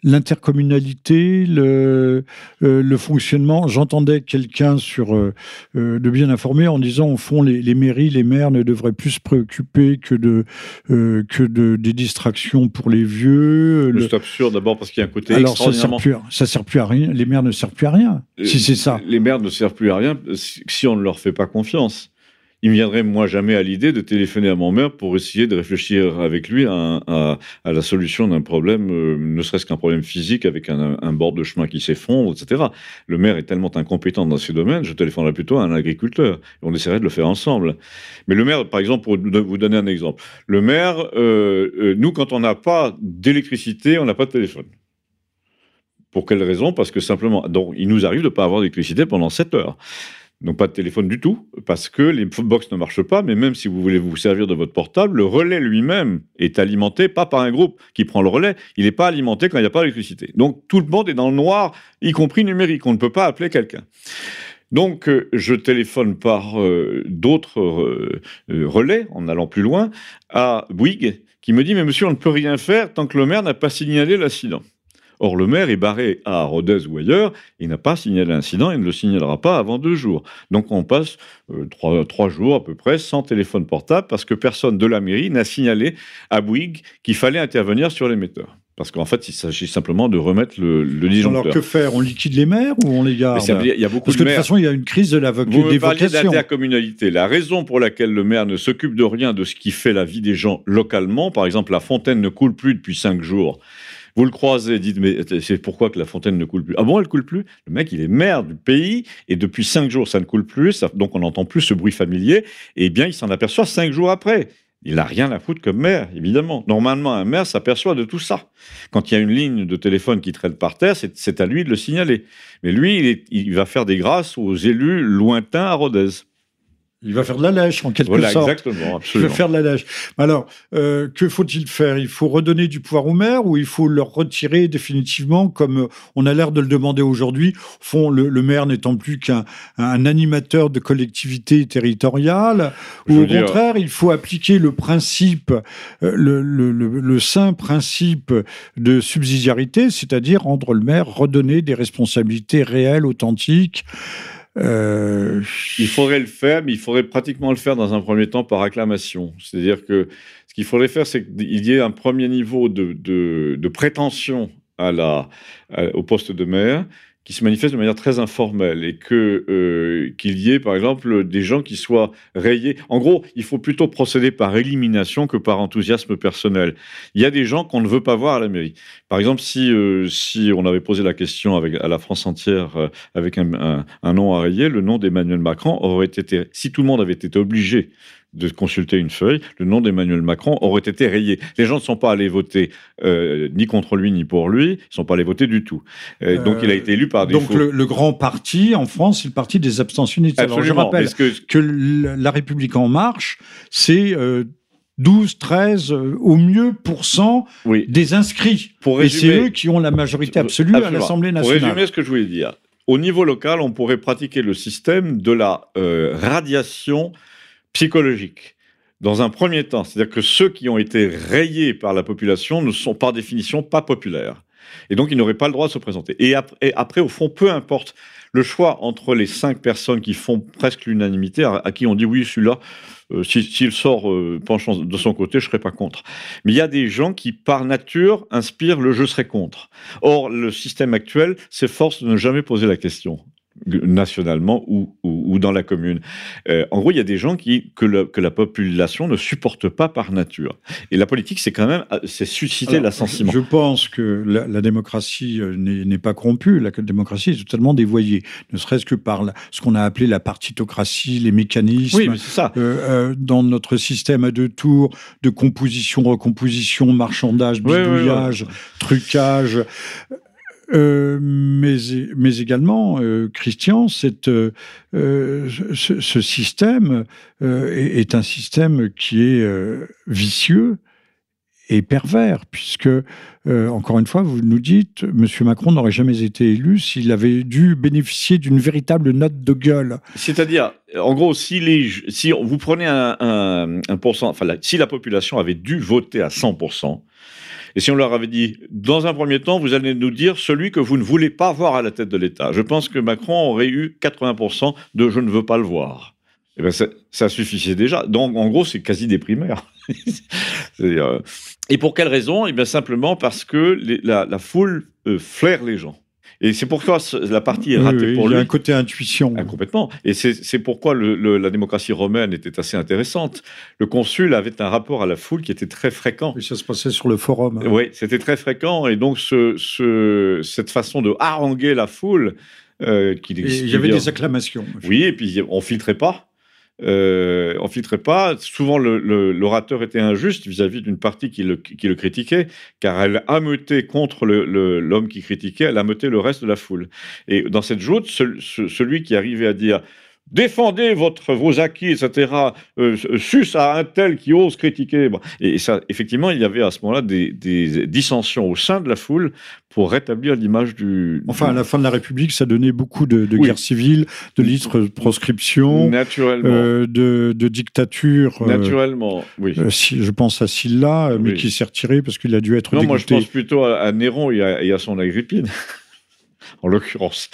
l'intercommunalité, le, euh, le fonctionnement. J'entendais quelqu'un sur euh, euh, de bien informé en disant au fond les, les, mairies, les maires ne devraient plus se préoccuper que de que de des distractions pour les vieux. C'est absurde d'abord parce qu'il y a un côté Alors ça sert plus, ça sert plus à rien. Les maires ne servent plus à rien. si c'est ça. Les maires ne servent plus à rien si on ne leur fait pas confiance il me viendrait moi jamais à l'idée de téléphoner à mon maire pour essayer de réfléchir avec lui à, la solution d'un problème, euh, ne serait-ce qu'un problème physique avec un, bord de chemin qui s'effondre, etc. Le maire est tellement incompétent dans ces domaines, je téléphonerais plutôt à un agriculteur. On essaierait de le faire ensemble. Mais le maire, par exemple, pour vous donner un exemple, le maire, euh, euh, nous, quand on n'a pas d'électricité, on n'a pas de téléphone. Pour quelle raison? Parce que simplement, donc, il nous arrive de ne pas avoir d'électricité pendant 7 heures n'ont pas de téléphone du tout, parce que les box ne marchent pas, mais même si vous voulez vous servir de votre portable, le relais lui-même est alimenté pas par un groupe qui prend le relais, il n'est pas alimenté quand il n'y a pas d'électricité. Donc tout le monde est dans le noir, y compris numérique, on ne peut pas appeler quelqu'un. Donc, euh, je téléphone par euh, d'autres euh, relais, en allant plus loin, à Bouygues, qui me dit Mais monsieur, on ne peut rien faire tant que le maire n'a pas signalé l'accident. Or, le maire est barré à Rodez ou ailleurs, il n'a pas signalé l'incident et ne le signalera pas avant deux jours. Donc, on passe euh, trois, jours à peu près sans téléphone portable parce que personne de la mairie n'a signalé à Bouygues qu'il fallait intervenir sur l'émetteur. Parce qu'en fait, il s'agit simplement de remettre le, le disjoncteur. Alors que faire? On liquide les maires ou on les garde? Il y a beaucoup Parce que de, toute façon, il y a une crise de la Vous me parliez d'intercommunalité. La raison pour laquelle le maire ne s'occupe de rien de ce qui fait la vie des gens localement, par exemple, la fontaine ne coule plus depuis cinq jours. Vous le croisez, dites, mais c'est pourquoi que la fontaine ne coule plus? Ah bon, elle coule plus? Le mec, il est maire du pays, et depuis cinq jours, ça ne coule plus, donc on n'entend plus ce bruit familier, et eh bien, il s'en aperçoit cinq jours après. Il n'a rien à foutre comme maire, évidemment. Normalement, un maire s'aperçoit de tout ça. Quand il y a une ligne de téléphone qui traîne par terre, c'est à lui de le signaler. Mais lui, il, il va faire des grâces aux élus lointains à Rodez. Il va faire de la lèche, en quelque voilà, sorte. Exactement, absolument. Il va faire de la lèche. Alors, euh, que faut-il faire? Il faut redonner du pouvoir aux maires ou il faut leur retirer définitivement, comme euh, on a l'air de le demander aujourd'hui Au fond, le, le maire n'étant plus qu'un un animateur de collectivité territoriale, ou au dire... contraire, il faut appliquer le principe, euh, le, le, le, saint principe de subsidiarité, c'est-à-dire rendre le maire, redonner des responsabilités réelles, authentiques, euh... Il faudrait le faire, mais il faudrait pratiquement le faire dans un premier temps par acclamation. C'est-à-dire que ce qu'il faudrait faire, c'est qu'il y ait un premier niveau de, de, prétention à la, au poste de maire qui se manifeste de manière très informelle et que euh, qu'il y ait par exemple des gens qui soient rayés. En gros, il faut plutôt procéder par élimination que par enthousiasme personnel. Il y a des gens qu'on ne veut pas voir à la mairie. Par exemple, si euh, si on avait posé la question à la France entière euh, avec un nom à rayer, le nom d'Emmanuel Macron aurait été si tout le monde avait été obligé de consulter une feuille, le nom d'Emmanuel Macron aurait été rayé. Les gens ne sont pas allés voter euh, ni contre lui ni pour lui, ils ne sont pas allés voter du tout. Euh, donc il a été élu par défaut. Donc le, le, grand parti en France, c'est le parti des abstentionnistes. Alors je rappelle que... que... la République en marche, c'est euh, 12, 13 euh, au mieux pour cent oui. des inscrits. Pour résumer, Et c'est eux qui ont la majorité absolue absolument. à l'Assemblée nationale. Pour résumer ce que je voulais dire, au niveau local, on pourrait pratiquer le système de la euh, radiation psychologique. Dans un premier temps, c'est-à-dire que ceux qui ont été rayés par la population ne sont par définition pas populaires. Et donc, ils n'auraient pas le droit de se présenter. Et après, au fond, peu importe le choix entre les cinq personnes qui font presque l'unanimité, à, qui on dit oui, celui-là, euh, s'il si, sort euh, penchant de son côté, je serai pas contre. Mais il y a des gens qui, par nature, inspirent le je serai contre. Or, le système actuel s'efforce de ne jamais poser la question nationalement ou, ou, ou, dans la commune. Euh, en gros, il y a des gens qui, que, le, que, la population ne supporte pas par nature. Et la politique, c'est quand même c'est susciter l'assentiment. Je pense que la, la démocratie euh, n'est pas corrompue. La démocratie est totalement dévoyée, ne serait-ce que par la, ce qu'on a appelé la partitocratie, les mécanismes. Oui, ça. Euh, dans notre système à deux tours de composition, recomposition, marchandage, bidouillage, oui, oui, oui. trucage. Euh, mais, mais également, euh, Christian, cette, euh, ce, système est, un système qui est vicieux et pervers, puisque, encore une fois, vous nous dites, M. Macron n'aurait jamais été élu s'il avait dû bénéficier d'une véritable note de gueule. C'est-à-dire, en gros, si, les, si vous prenez un, un, un pourcent, enfin, si la population avait dû voter à 100%, et si on leur avait dit, dans un premier temps, vous allez nous dire celui que vous ne voulez pas voir à la tête de l'État, je pense que Macron aurait eu 80% de je ne veux pas le voir. Et ben ça, suffisait déjà. Donc, en gros, c'est quasi des primaires. euh... Et pour quelle raison? Eh bien, simplement parce que la, foule euh, flaire les gens. Et c'est pourquoi la partie est ratée oui, pour lui. Il y a un côté intuition. Ah, complètement. Et c'est pourquoi le, le, la démocratie romaine était assez intéressante. Le consul avait un rapport à la foule qui était très fréquent. Et ça se passait sur le forum. Hein. Oui, c'était très fréquent. Et donc, ce, ce, cette façon de haranguer la foule. Euh, il y avait des acclamations. Oui, et puis on filtrait pas euh, on filtrait pas. Souvent, l'orateur était injuste vis-à-vis d'une partie qui le, critiquait, car elle ameutait contre l'homme qui critiquait, elle ameutait le reste de la foule. Et dans cette joute, ce, ce, celui qui arrivait à dire défendez votre, vos acquis, etc., euh, sus à un tel qui ose critiquer. Bon. Et ça, effectivement, il y avait à ce moment-là des, des, dissensions au sein de la foule pour rétablir l'image du... Enfin, à la fin de la République, ça donnait beaucoup de, de oui. guerres civiles, de listes de proscription, Naturellement. Euh, de, de dictature. Naturellement, oui. Euh, si, je pense à Silla, mais oui. qui s'est retiré parce qu'il a dû être Non, dégoûté. moi je pense plutôt à, à Néron et à, et à son Agrippine en l'occurrence.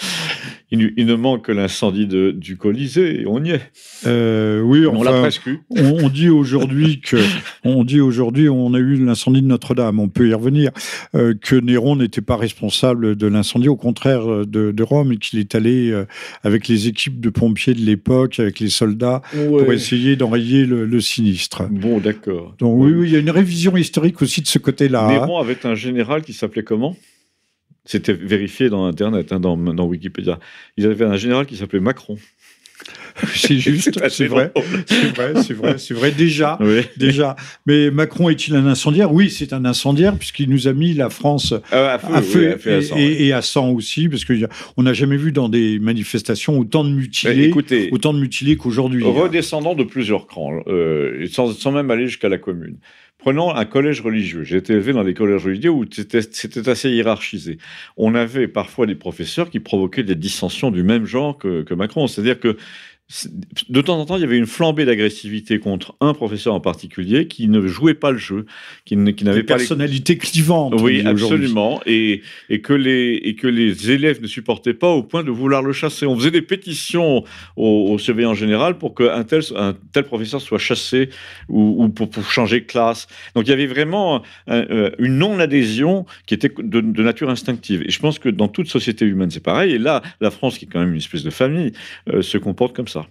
Il, il, ne manque que l'incendie du Colisée, et on y est. Euh, oui, on l'a presque eu. On, on dit aujourd'hui que, on dit aujourd'hui, on a eu l'incendie de Notre-Dame. On peut y revenir. Euh, que Néron n'était pas responsable de l'incendie, au contraire euh, de, de Rome, et qu'il est allé euh, avec les équipes de pompiers de l'époque, avec les soldats, ouais. pour essayer d'enrayer le, le, sinistre. Bon, d'accord. Donc oui, oui, il y a une révision historique aussi de ce côté-là. Néron avait un général qui s'appelait comment? C'était vérifié dans Internet, hein, dans, dans, Wikipédia. Ils avaient un général qui s'appelait Macron. c'est juste, c'est vrai, c'est vrai, c'est vrai, c'est vrai, déjà, déjà. Mais Macron est-il un incendiaire? Oui, c'est un incendiaire puisqu'il nous a mis la France ah à feu, et, à sang aussi, parce qu'on n'a jamais vu dans des manifestations autant de mutilés, autant de mutilés qu'aujourd'hui. Redescendant de plusieurs crans, euh, sans, sans même aller jusqu'à la commune. Prenons un collège religieux. J'ai été élevé dans des collèges religieux où c'était assez hiérarchisé. On avait parfois des professeurs qui provoquaient des dissensions du même genre que, que Macron. C'est-à-dire que de temps en temps, il y avait une flambée d'agressivité contre un professeur en particulier qui ne jouait pas le jeu, qui, n'avait pas personnalité clivante. Oui, absolument, et, et, que les et que les élèves ne supportaient pas au point de vouloir le chasser. On faisait des pétitions au, au surveillant général pour qu'un tel un tel professeur soit chassé ou, pour, pour, changer de classe. Donc il y avait vraiment euh, une non adhésion qui était de, nature instinctive. Et je pense que dans toute société humaine, c'est pareil. Et là, la France, qui est quand même une espèce de famille, euh, se comporte comme ça.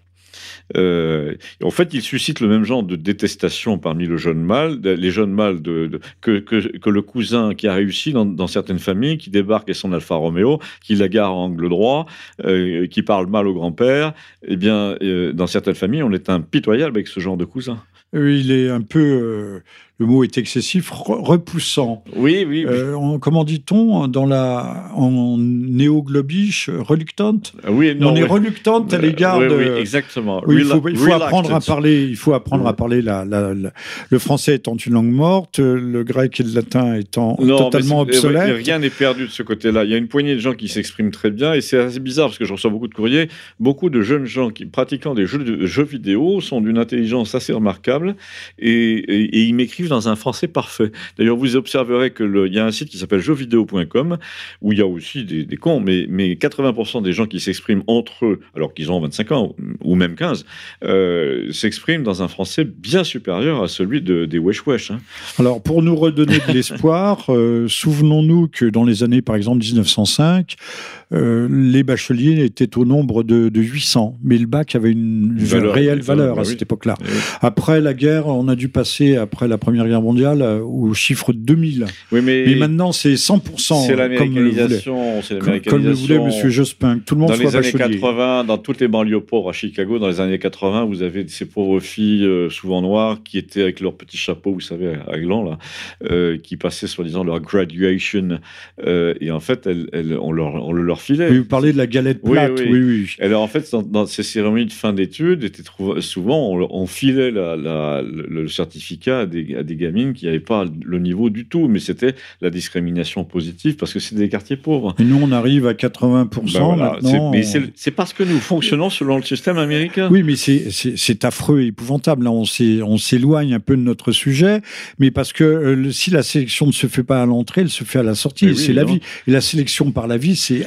Euh, en fait, il suscite le même genre de détestation parmi le jeune mâle, les jeunes mâles de, que, le cousin qui a réussi dans, certaines familles, qui débarque et son Alfa Romeo, qui la gare en angle droit, euh, qui parle mal au grand-père. Eh bien, euh, dans certaines familles, on est impitoyable avec ce genre de cousin. Il est un peu le mot est excessif, repoussant. Oui, oui. Euh, comment dit-on dans la en néoglobiche, reluctante? Ah Oui, non, on est reluctante à l'égard oui, de. Oui, exactement. il faut, apprendre à parler. Il faut apprendre à parler la, le français étant une langue morte, le grec et le latin étant totalement obsolètes. Rien n'est perdu de ce côté-là. Il y a une poignée de gens qui s'expriment très bien et c'est assez bizarre parce que je reçois beaucoup de courriers. Beaucoup de jeunes gens qui pratiquant des jeux, de, jeux vidéo sont d'une intelligence assez remarquable et, et ils m'écrivent dans un français parfait. D'ailleurs, vous observerez qu'il y a un site qui s'appelle jeuxvideo.com où il y a aussi des, cons, mais, mais 80% des gens qui s'expriment entre eux, alors qu'ils ont 25 ans ou même 15, euh, s'expriment dans un français bien supérieur à celui de, des wesh wesh. Hein. Alors, pour nous redonner de l'espoir, euh, souvenons-nous que dans les années, par exemple, 1905, euh, les bacheliers étaient au nombre de, 800, mais le bac avait une, réelle valeur à bah cette époque-là. Après la guerre, on a dû passer, après la Première Guerre mondiale, euh, au chiffre 2000. Oui, mais, maintenant, c'est 100%. C'est l'américanisation. Comme, comme, le voulait M. Jospin, tout le monde dans soit les années 80, dans toutes les banlieues pauvres à Chicago, dans les années 80, vous avez ces pauvres filles, euh, souvent noires, qui étaient avec leur petit chapeau, vous savez, à gland, là, qui passaient soi-disant leur graduation. et en fait, elles, on, leur, on leur oui, vous parlez de la galette plate. Oui, oui. Alors en fait, dans, ces cérémonies de fin d'études, souvent on, filait le certificat à des, à des gamines qui n'avaient pas le niveau du tout, mais c'était la discrimination positive parce que c'est des quartiers pauvres. Et nous, on arrive à 80% ben maintenant. Mais c'est parce que nous fonctionnons selon le système américain. Oui, mais c'est affreux et épouvantable. Là, on s'éloigne un peu de notre sujet, mais parce que euh, si la sélection ne se fait pas à l'entrée, elle se fait à la sortie. c'est la vie. Et la sélection par la vie, c'est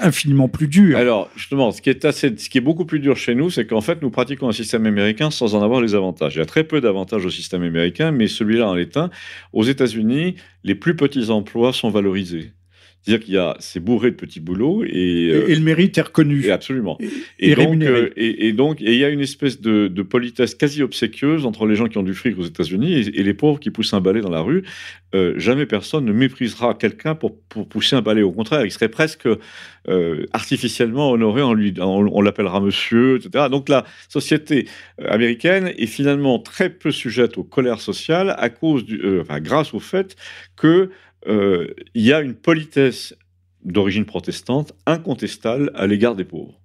plus dur. Alors, justement, ce qui est, assez, ce qui est beaucoup plus dur chez nous, c'est qu'en fait, nous pratiquons un système américain sans en avoir les avantages. Il y a très peu d'avantages au système américain, mais celui-là en un. Aux États-Unis, les plus petits emplois sont valorisés. C'est-à-dire qu'il y a, c'est bourré de petits boulots et, et, le mérite est reconnu. absolument. Et, donc, euh, et, donc, il y a une espèce de, politesse quasi obséquieuse entre les gens qui ont du fric aux États-Unis et, les pauvres qui poussent un balai dans la rue. Euh, jamais personne ne méprisera quelqu'un pour, pour, pousser un balai. Au contraire, il serait presque euh, artificiellement honoré en lui, on, l'appellera monsieur, etc. Donc la société américaine est finalement très peu sujette aux colères sociales à cause du, enfin, grâce au fait que euh, il y a une politesse d'origine protestante incontestable à l'égard des pauvres.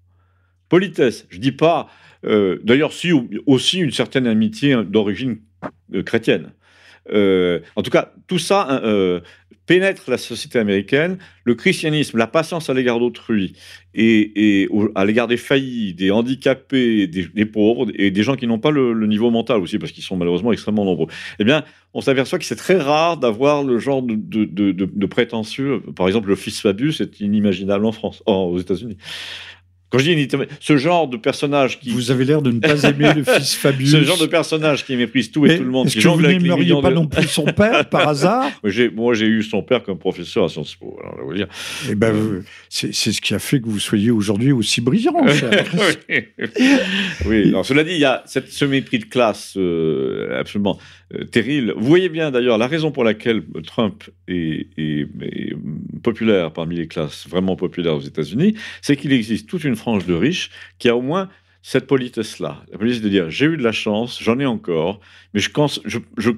Politesse, je dis pas, euh, d'ailleurs, si aussi une certaine amitié d'origine euh, en tout cas, tout ça pénètre la société américaine, le christianisme, la patience à l'égard d'autrui et, à l'égard des faillis, des handicapés, des, pauvres et des gens qui n'ont pas le, niveau mental aussi, parce qu'ils sont malheureusement extrêmement nombreux, eh bien, on s'aperçoit que c'est très rare d'avoir le genre de, de, prétentieux. Par exemple, le fils Fabius est inimaginable en France, aux États-Unis. Quand je dis ce genre de personnage qui. Vous avez l'air de ne pas aimer le fils Fabius. Ce genre de personnage qui méprise tout et tout le monde. Est-ce que vous n'aimeriez pas non plus son père par hasard Moi, j'ai eu son père comme professeur à Sciences Po. Alors, vous dire. Eh ben, c'est ce qui a fait que vous soyez aujourd'hui aussi brillant, oui. Alors, cela dit, il y a cette, ce mépris de classe euh, absolument euh, terrible. Vous voyez bien d'ailleurs la raison pour laquelle Trump est, est populaire parmi les classes vraiment populaires aux États-Unis, c'est qu'il existe toute une frange de riches qui a au moins cette politesse-là, la politesse de dire j'ai eu de la chance, j'en ai encore, mais je, je, je,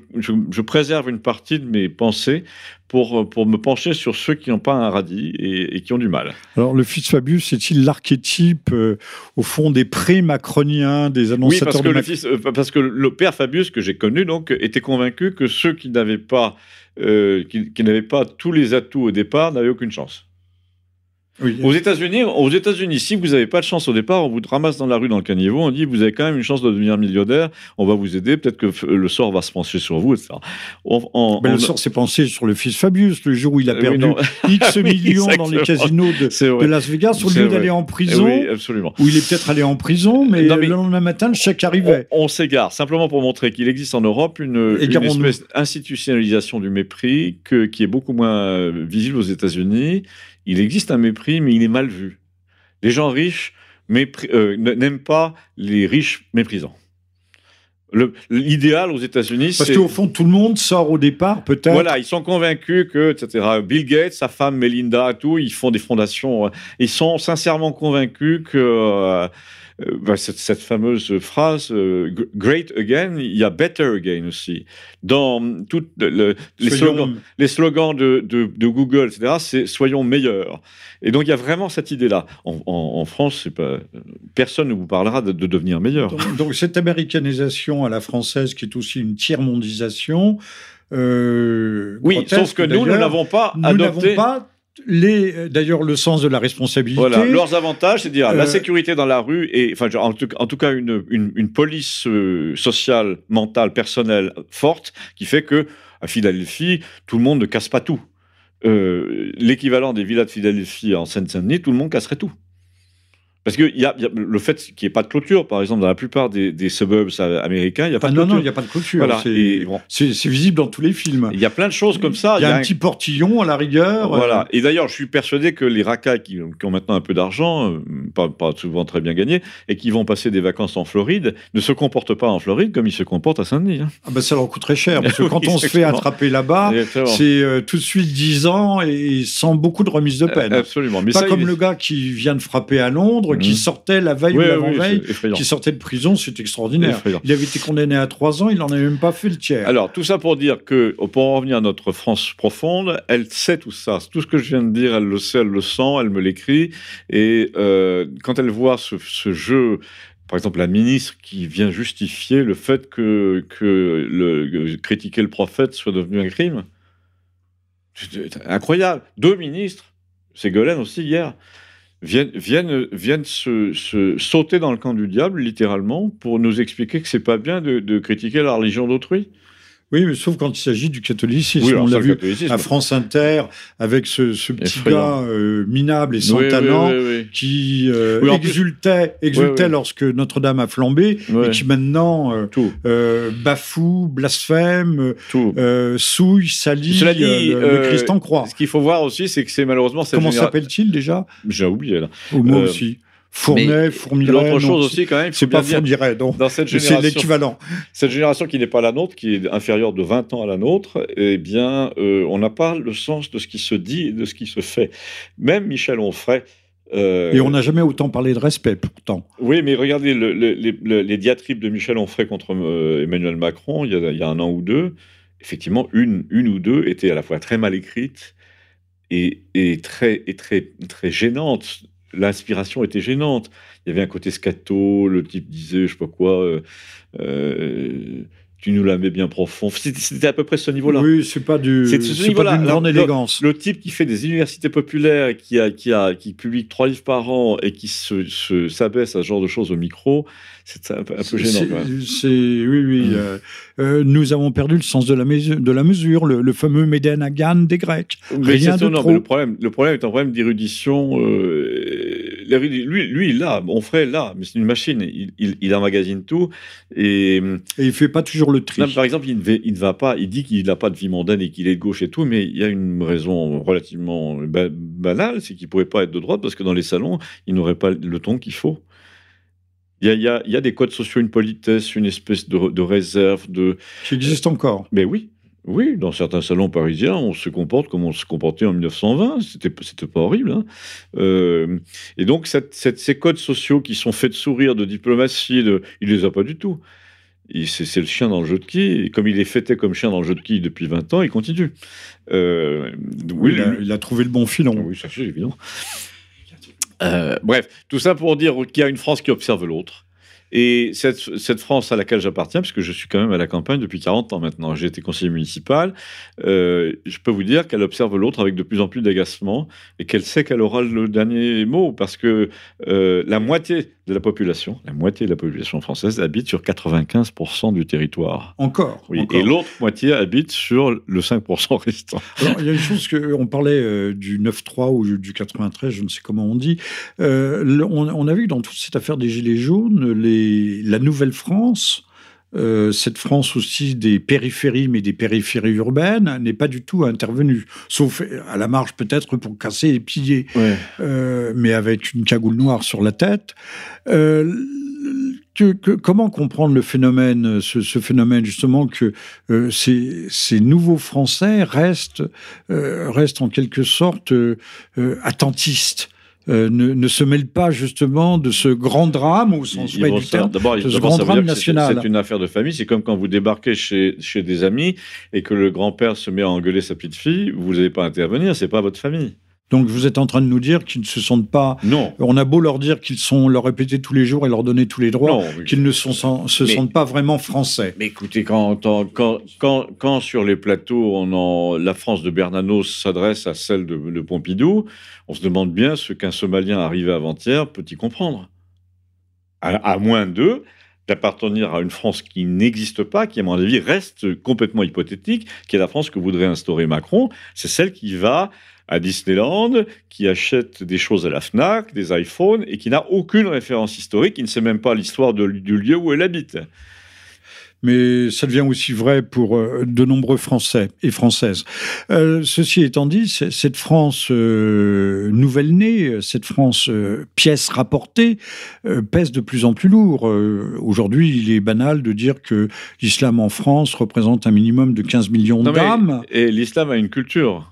je, préserve une partie de mes pensées pour, pour me pencher sur ceux qui n'ont pas un radis et, qui ont du mal. Alors le fils Fabius est-il l'archétype euh, au fond des pré-macroniens, des annonciateurs oui, parce que, de le fils, euh, parce que le père Fabius que j'ai connu donc était convaincu que ceux qui n'avaient pas, euh, qui, qui n'avaient pas tous les atouts au départ n'avaient aucune chance. Aux États-Unis, aux États-Unis, si vous n'avez pas de chance au départ, on vous ramasse dans la rue dans le caniveau, on dit vous avez quand même une chance de devenir millionnaire, on va vous aider, peut-être que le sort va se pencher sur vous, etc. le sort s'est pensé sur le fils Fabius le jour où il a euh, perdu X millions dans les casinos de, Las Vegas, au lieu d'aller en prison, oui, absolument. où il est peut-être allé en prison, mais, le lendemain matin, le chèque arrivait. On, s'égare, simplement pour montrer qu'il existe en Europe une, une espèce d'institutionnalisation du mépris que, qui est beaucoup moins visible aux États-Unis il existe un mépris, mais il est mal vu. Les gens riches euh, n'aiment pas les riches méprisants. L'idéal aux États-Unis, c'est. Parce qu'au fond, tout le monde sort au départ, peut-être. Voilà, ils sont convaincus que, etc. Bill Gates, sa femme Melinda, tout, ils font des fondations. Euh, ils sont sincèrement convaincus que. Euh, bah, cette, fameuse phrase euh, Great Again, il y a Better Again aussi. Dans toutes les, slogans, les slogans de, de, Google, etc., c'est Soyons meilleurs. Et donc il y a vraiment cette idée-là. En, France, pas, personne ne vous parlera de, devenir meilleur. Donc, cette américanisation à la française, qui est aussi une tiers-mondisation, euh, oui, sauf que nous, nous n'avons pas adopté. Pas euh, d'ailleurs, le sens de la responsabilité. Voilà, leurs avantages, c'est dire la euh, sécurité dans la rue et, enfin, en tout, en tout cas, une, une, police euh, sociale, mentale, personnelle forte qui fait que à Philadelphie, tout le monde ne casse pas tout. L'équivalent des villas de Philadelphie en Seine-Saint-Denis, tout le monde casserait tout. Parce que y a, le fait qu'il n'y ait pas de clôture, par exemple, dans la plupart des, des suburbs américains, il n'y a pas de clôture. Non, non, il n'y a pas de clôture. C'est visible dans tous les films. Il y a plein de choses comme ça. Il y, a un, petit portillon à la rigueur. Voilà. Et d'ailleurs, je suis persuadé que les racailles qui, ont maintenant un peu d'argent, euh, pas, pas, souvent très bien gagné, et qui vont passer des vacances en Floride, ne se comportent pas en Floride comme ils se comportent à Saint-Denis. Hein. Ah ben ça leur coûte très cher. Parce que quand on se fait attraper là-bas, c'est euh, tout de suite 10 ans et sans beaucoup de remise de peine. Absolument. Mais pas comme le gars qui vient de frapper à Londres qui mmh. sortait la veille ou l'avant-veille, qui sortait de prison, c'est extraordinaire. Il avait été condamné à trois ans, il n'en avait même pas fait le tiers. Alors, tout ça pour dire que, pour en revenir à notre France profonde, elle sait tout ça. Tout ce que je viens de dire, elle le sait, elle le sent, elle me l'écrit. Et euh, quand elle voit ce, jeu par exemple, la ministre qui vient justifier le fait que, que le, critiquer le prophète soit devenu un crime. Incroyable. Deux ministres, c'est Golen aussi hier, viennent, se, sauter dans le camp du diable, littéralement, pour nous expliquer que c'est pas bien de critiquer la religion d'autrui. Oui, mais sauf quand il s'agit du catholicisme. on l'a vu à France Inter avec ce, petit gars euh, minable et sans talent qui euh, exultait, exultait lorsque Notre-Dame a flambé et qui maintenant euh, bafoue, blasphème, souille, salit le, Christ en croix. Ce qu'il faut voir aussi, c'est que c'est malheureusement Comment s'appelle-t-il déjà? J'ai oublié là. moi aussi. Fournet, Fourmiret. L'autre chose aussi, quand même, c'est pas. Dans cette génération, c'est l'équivalent. Cette génération qui n'est pas la nôtre, qui est inférieure de 20 ans à la nôtre, eh bien, euh, on n'a pas le sens de ce qui se dit et de ce qui se fait. Même Michel Onfray. Euh, et on n'a jamais autant parlé de respect, pourtant. Oui, mais regardez les, diatribes de Michel Onfray contre euh, Emmanuel Macron, il y, a, il y, a, un an ou deux. Effectivement, une, une ou deux étaient à la fois très mal écrites et, et très, et très, très gênantes l'inspiration était gênante. Il y avait un côté scato, le type disait, je sais pas quoi, euh, euh, tu nous la mets bien profond. C'était à peu près ce niveau-là. Oui, c'est pas du, c'est ce pas d'une grande élégance. Le, type qui fait des universités populaires, qui a, qui a, qui publie trois livres par an et qui se, s'abaisse à ce genre de choses au micro, c'est un, peu, gênant. C'est, oui, oui. Mm. Euh, nous avons perdu le sens de la, mesure, de la mesure, le, fameux Médénagan des Grecs. Mais Rien de trop. le problème, le problème est un problème d'érudition lui, lui, il l'a, mon frère là, mais c'est une machine, il, il, il, emmagasine tout. Et, et il fait pas toujours le tri. par exemple, il ne, il ne va pas, il dit qu'il n'a pas de vie mondaine et qu'il est de gauche et tout, mais il y a une raison relativement banale, c'est qu'il ne pourrait pas être de droite parce que dans les salons, il n'aurait pas le ton qu'il faut. Il y, a, il, y a, il y, a, des codes sociaux, une politesse, une espèce de, de réserve. De... Qui existe encore. Mais oui, Oui, dans certains salons parisiens, on se comporte comme on se comportait en 1920. C'était, c'était pas horrible. Hein. Euh, et donc, ces codes sociaux qui sont faits de sourire, de diplomatie, de, il les a pas du tout. C'est, le chien dans le jeu de qui. Et comme il est fêté comme chien dans le jeu de qui depuis 20 ans, il continue. Euh, oui, il, a, trouvé le bon filon. Oui, ça c'est évident. Euh, bref, tout ça pour dire qu'il y a une France qui observe l'autre et cette, France à laquelle j'appartiens, puisque je suis quand même à la campagne depuis 40 ans maintenant, j'ai été conseiller municipal, euh, je peux vous dire qu'elle observe l'autre avec de plus en plus d'agacement et qu'elle sait qu'elle aura le dernier mot, parce que euh, la moitié de la population, la moitié de la population française habite sur 95% du territoire. Encore. Oui, et l'autre moitié habite sur le 5% restant. Alors, il y a une chose que on parlait euh, du 9-3 ou du 93, je ne sais comment on dit. on, on, a vu dans toute cette affaire des Gilets jaunes, les la Nouvelle-France, euh, cette France aussi des périphéries, mais des périphéries urbaines, n'est pas du tout intervenue. Sauf à la marge peut-être pour casser et piller, euh, mais avec une cagoule noire sur la tête. Euh, comment comprendre le phénomène, ce, phénomène justement que ces, ces, nouveaux Français restent, restent en quelque sorte attentistes? Euh, ne, se mêle pas justement de ce grand drame au sens vrai du terme, ce grand drame national. C'est une affaire de famille. C'est comme quand vous débarquez chez, chez des amis et que le grand-père se met à engueuler sa petite fille. Vous n'allez pas intervenir. C'est pas votre famille. Donc vous êtes en train de nous dire qu'ils ne se sentent pas. Non. On a beau leur dire qu'ils sont leur répéter tous les jours et leur donner tous les droits, qu'ils ne se sentent pas vraiment français. Mais écoutez, quand, quand, quand, quand sur les plateaux, on en, la France de Bernanos s'adresse à celle de, de, Pompidou, on se demande bien ce qu'un Somalien arrivé avant-hier peut-y comprendre. À, moins d'eux, d'appartenir à une France qui n'existe pas, qui, à mon avis, reste complètement hypothétique, qui est la France que voudrait instaurer Macron. C'est celle qui va à Disneyland, qui achète des choses à la FNAC, des iPhones, et qui n'a aucune référence historique, qui ne sait même pas l'histoire du lieu où elle habite. Mais ça devient aussi vrai pour euh, de nombreux Français et Françaises. Euh, ceci étant dit, cette France euh, nouvelle-née, cette France pièce rapportée, pèse de plus en plus lourd. Aujourd'hui, il est banal de dire que l'islam en France représente un minimum de 15 millions d'âmes. Et l'islam a une culture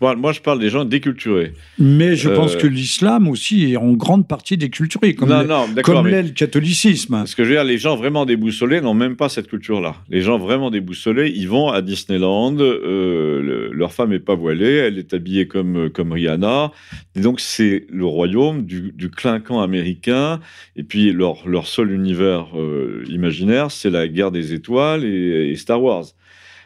moi, je parle des gens déculturés. Mais je pense euh, que l'islam aussi est en grande partie déculturé, comme, l'est le catholicisme. Ce que je veux dire, les gens vraiment déboussolés n'ont même pas cette culture-là. Les gens vraiment déboussolés, ils vont à Disneyland, euh, leur femme n'est pas voilée, elle est habillée comme, comme Rihanna. Et donc, c'est le royaume du, du, clinquant américain. Et puis, leur, leur seul univers euh, imaginaire, c'est la guerre des étoiles et Star Wars.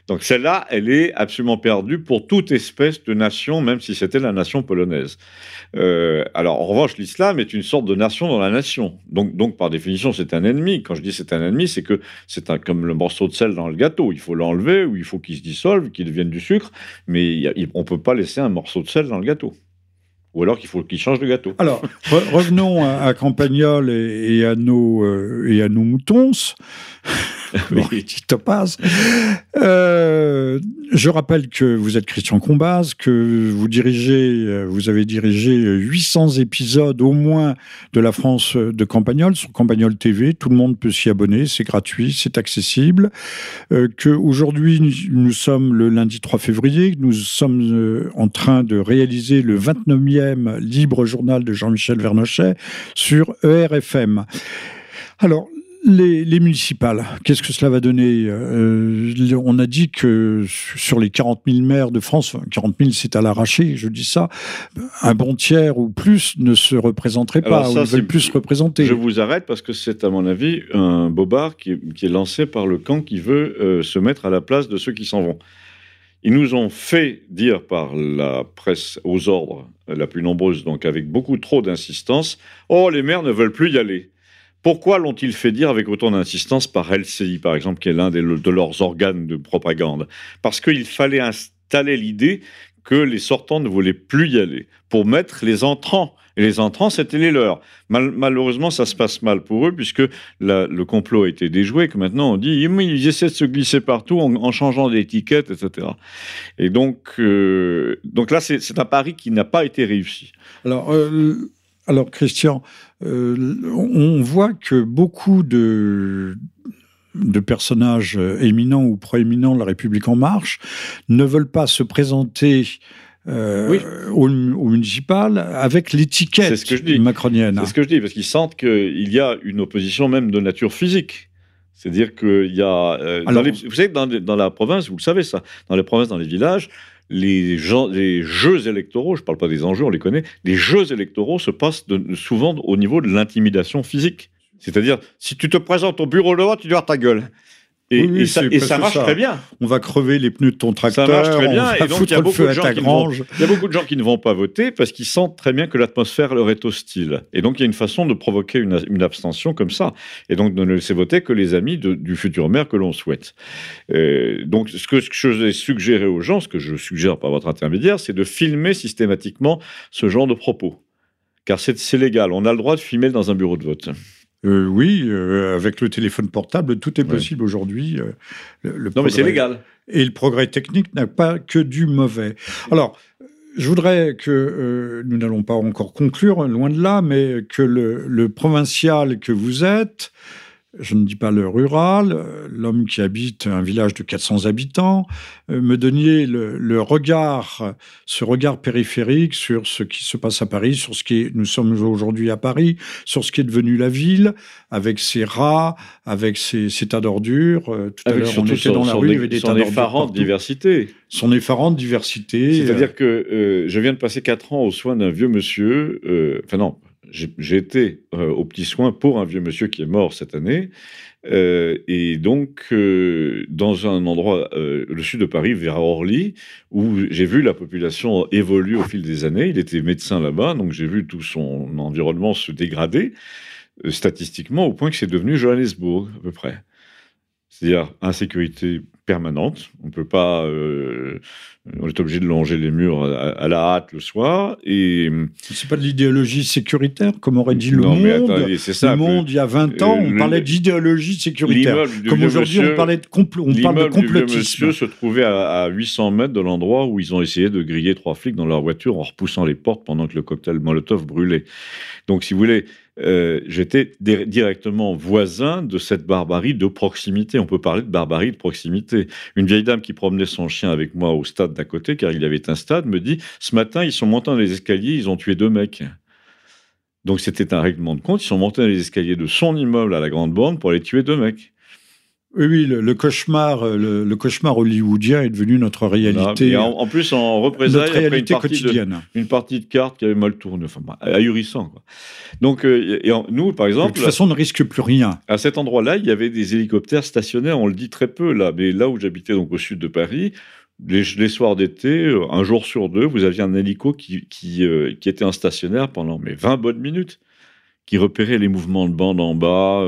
Donc celle-là, elle est absolument perdue pour toute espèce de nation, même si c'était la nation polonaise. Euh, alors en revanche, l'islam est une sorte de nation dans la nation. Donc, donc par définition, c'est un ennemi. Quand je dis c'est un ennemi, c'est que c'est comme le morceau de sel dans le gâteau. Il faut l'enlever ou il faut qu'il se dissolve, qu'il devienne du sucre, mais on ne peut pas laisser un morceau de sel dans le gâteau ou alors qu'il faut qu'il change de gâteau. Alors, revenons à, Campagnol et, à nos, euh, et à nos moutons. oui. Topaz. Euh, je rappelle que vous êtes Christian Combaz, que vous dirigez, euh, vous avez dirigé 800 épisodes au moins de la France de Campagnol sur Campagnol TV. Tout le monde peut s'y abonner, c'est gratuit, c'est accessible. Euh, que aujourd'hui nous sommes le lundi 3 février, nous sommes en train de réaliser le 29e libre journal de Jean-Michel Vernochet sur ERFM. Alors, les, municipales, qu'est-ce que cela va donner euh, On a dit que sur les 40 000 maires de France, 40 000 c'est à l'arraché, je dis ça, un bon tiers ou plus ne se représenterait pas, ou ne veulent plus se représenter. Je vous arrête parce que c'est à mon avis un bobard qui, est lancé par le camp qui veut euh, se mettre à la place de ceux qui s'en vont. Ils nous ont fait dire par la presse aux ordres, la plus nombreuse, donc avec beaucoup trop d'insistance, Oh, les maires ne veulent plus y aller. Pourquoi l'ont-ils fait dire avec autant d'insistance par LCI, par exemple, qui est l'un de leurs organes de propagande? Parce qu'il fallait installer l'idée que les sortants ne voulaient plus y aller, pour mettre les entrants. Et les entrants, c'était les leurs. malheureusement, ça se passe mal pour eux, puisque le complot a été déjoué, que maintenant on dit, ils essaient de se glisser partout en, changeant d'étiquette, etc. Et donc, euh, donc là, c'est un pari qui n'a pas été réussi. Alors, euh, alors Christian, on voit que beaucoup de de personnages éminents ou proéminents de la République en marche ne veulent pas se présenter euh, au, municipal avec l'étiquette macronienne. C'est ce que je dis, parce qu'ils sentent qu'il y a une opposition même de nature physique. C'est-à-dire qu'il y a. Euh, vous savez, dans, dans, la province, vous le savez ça, dans les provinces, dans les villages, les, jeux électoraux, je ne parle pas des enjeux, on les connaît, les jeux électoraux se passent souvent au niveau de l'intimidation physique. C'est-à-dire, si tu te présentes au bureau de vote, tu dois ta gueule. Et, ça, marche très bien. On va crever les pneus de ton tracteur. Ça marche très bien. et donc, il y, a beaucoup de gens qui vont, il y a beaucoup de gens qui ne vont pas voter parce qu'ils sentent très bien que l'atmosphère leur est hostile. Et donc, il y a une façon de provoquer une, abstention comme ça. Et donc, de ne laisser voter que les amis du futur maire que l'on souhaite. Euh, donc, ce que, ce que je vais suggérer aux gens, ce que je suggère par votre intermédiaire, c'est de filmer systématiquement ce genre de propos. Car c'est légal. On a le droit de filmer dans un bureau de vote. Euh, oui, euh, avec le téléphone portable, tout est possible aujourd'hui. Euh, le, non, mais c'est légal. Et le progrès technique n'a pas que du mauvais. Alors, je voudrais que nous n'allons pas encore conclure, loin de là, mais que le provincial que vous êtes je ne dis pas le rural, euh, l'homme qui habite un village de 400 habitants, euh, me donniez le, regard, ce regard périphérique sur ce qui se passe à Paris, sur ce qui est, nous sommes aujourd'hui à Paris, sur ce qui est devenu la ville, avec ses rats, avec ses, tas d'ordures. Euh, tout à l'heure, on était dans la rue, il y avait des tas d'ordures. Son effarante diversité. Son effarante diversité. C'est-à-dire que je viens de passer 4 ans aux soins d'un vieux monsieur, enfin non, été euh, au petit soin pour un vieux monsieur qui est mort cette année. Euh, et donc, euh, dans un endroit, le sud de Paris, vers Orly, où j'ai vu la population évoluer au fil des années. Il était médecin là-bas, donc j'ai vu tout son environnement se dégrader statistiquement au point que c'est devenu Johannesburg, à peu près. C'est-à-dire insécurité permanente. On peut pas. Euh, on est obligé de longer les murs à, la hâte le soir. Et c'est pas de l'idéologie sécuritaire, comme aurait dit le monde. Mais c'est ça. Le monde, il y a 20 ans, on parlait d'idéologie sécuritaire. Comme aujourd'hui, on parlait de. On parle de complotisme. monsieur se trouvait à, à, 800 mètres de l'endroit où ils ont essayé de griller trois flics dans leur voiture en repoussant les portes pendant que le cocktail Molotov brûlait. Donc, si vous voulez euh, j'étais directement voisin de cette barbarie de proximité. On peut parler de barbarie de proximité. Une vieille dame qui promenait son chien avec moi au stade d'à côté, car il y avait un stade, me dit Ce matin, ils sont montés dans les escaliers, ils ont tué deux mecs. Donc c'était un règlement de compte. Ils sont montés dans les escaliers de son immeuble à la Grande Borne pour aller tuer deux mecs. Oui, oui, le, cauchemar, euh, le, cauchemar hollywoodien est devenu notre réalité. en, plus, en représailles, après une partie, quotidienne. De, une partie de cartes qui avait mal tourné, enfin, ahurissant. Quoi. Donc, euh, et nous, par exemple. De toute façon, on ne risque plus rien. À cet endroit-là, il y avait des hélicoptères stationnaires, on le dit très peu là, mais là où j'habitais, donc au sud de Paris, les, soirs d'été, euh, un jour sur deux, vous aviez un hélico qui, qui, qui était un stationnaire pendant mais 20 bonnes minutes, qui repérait les mouvements de bande en bas.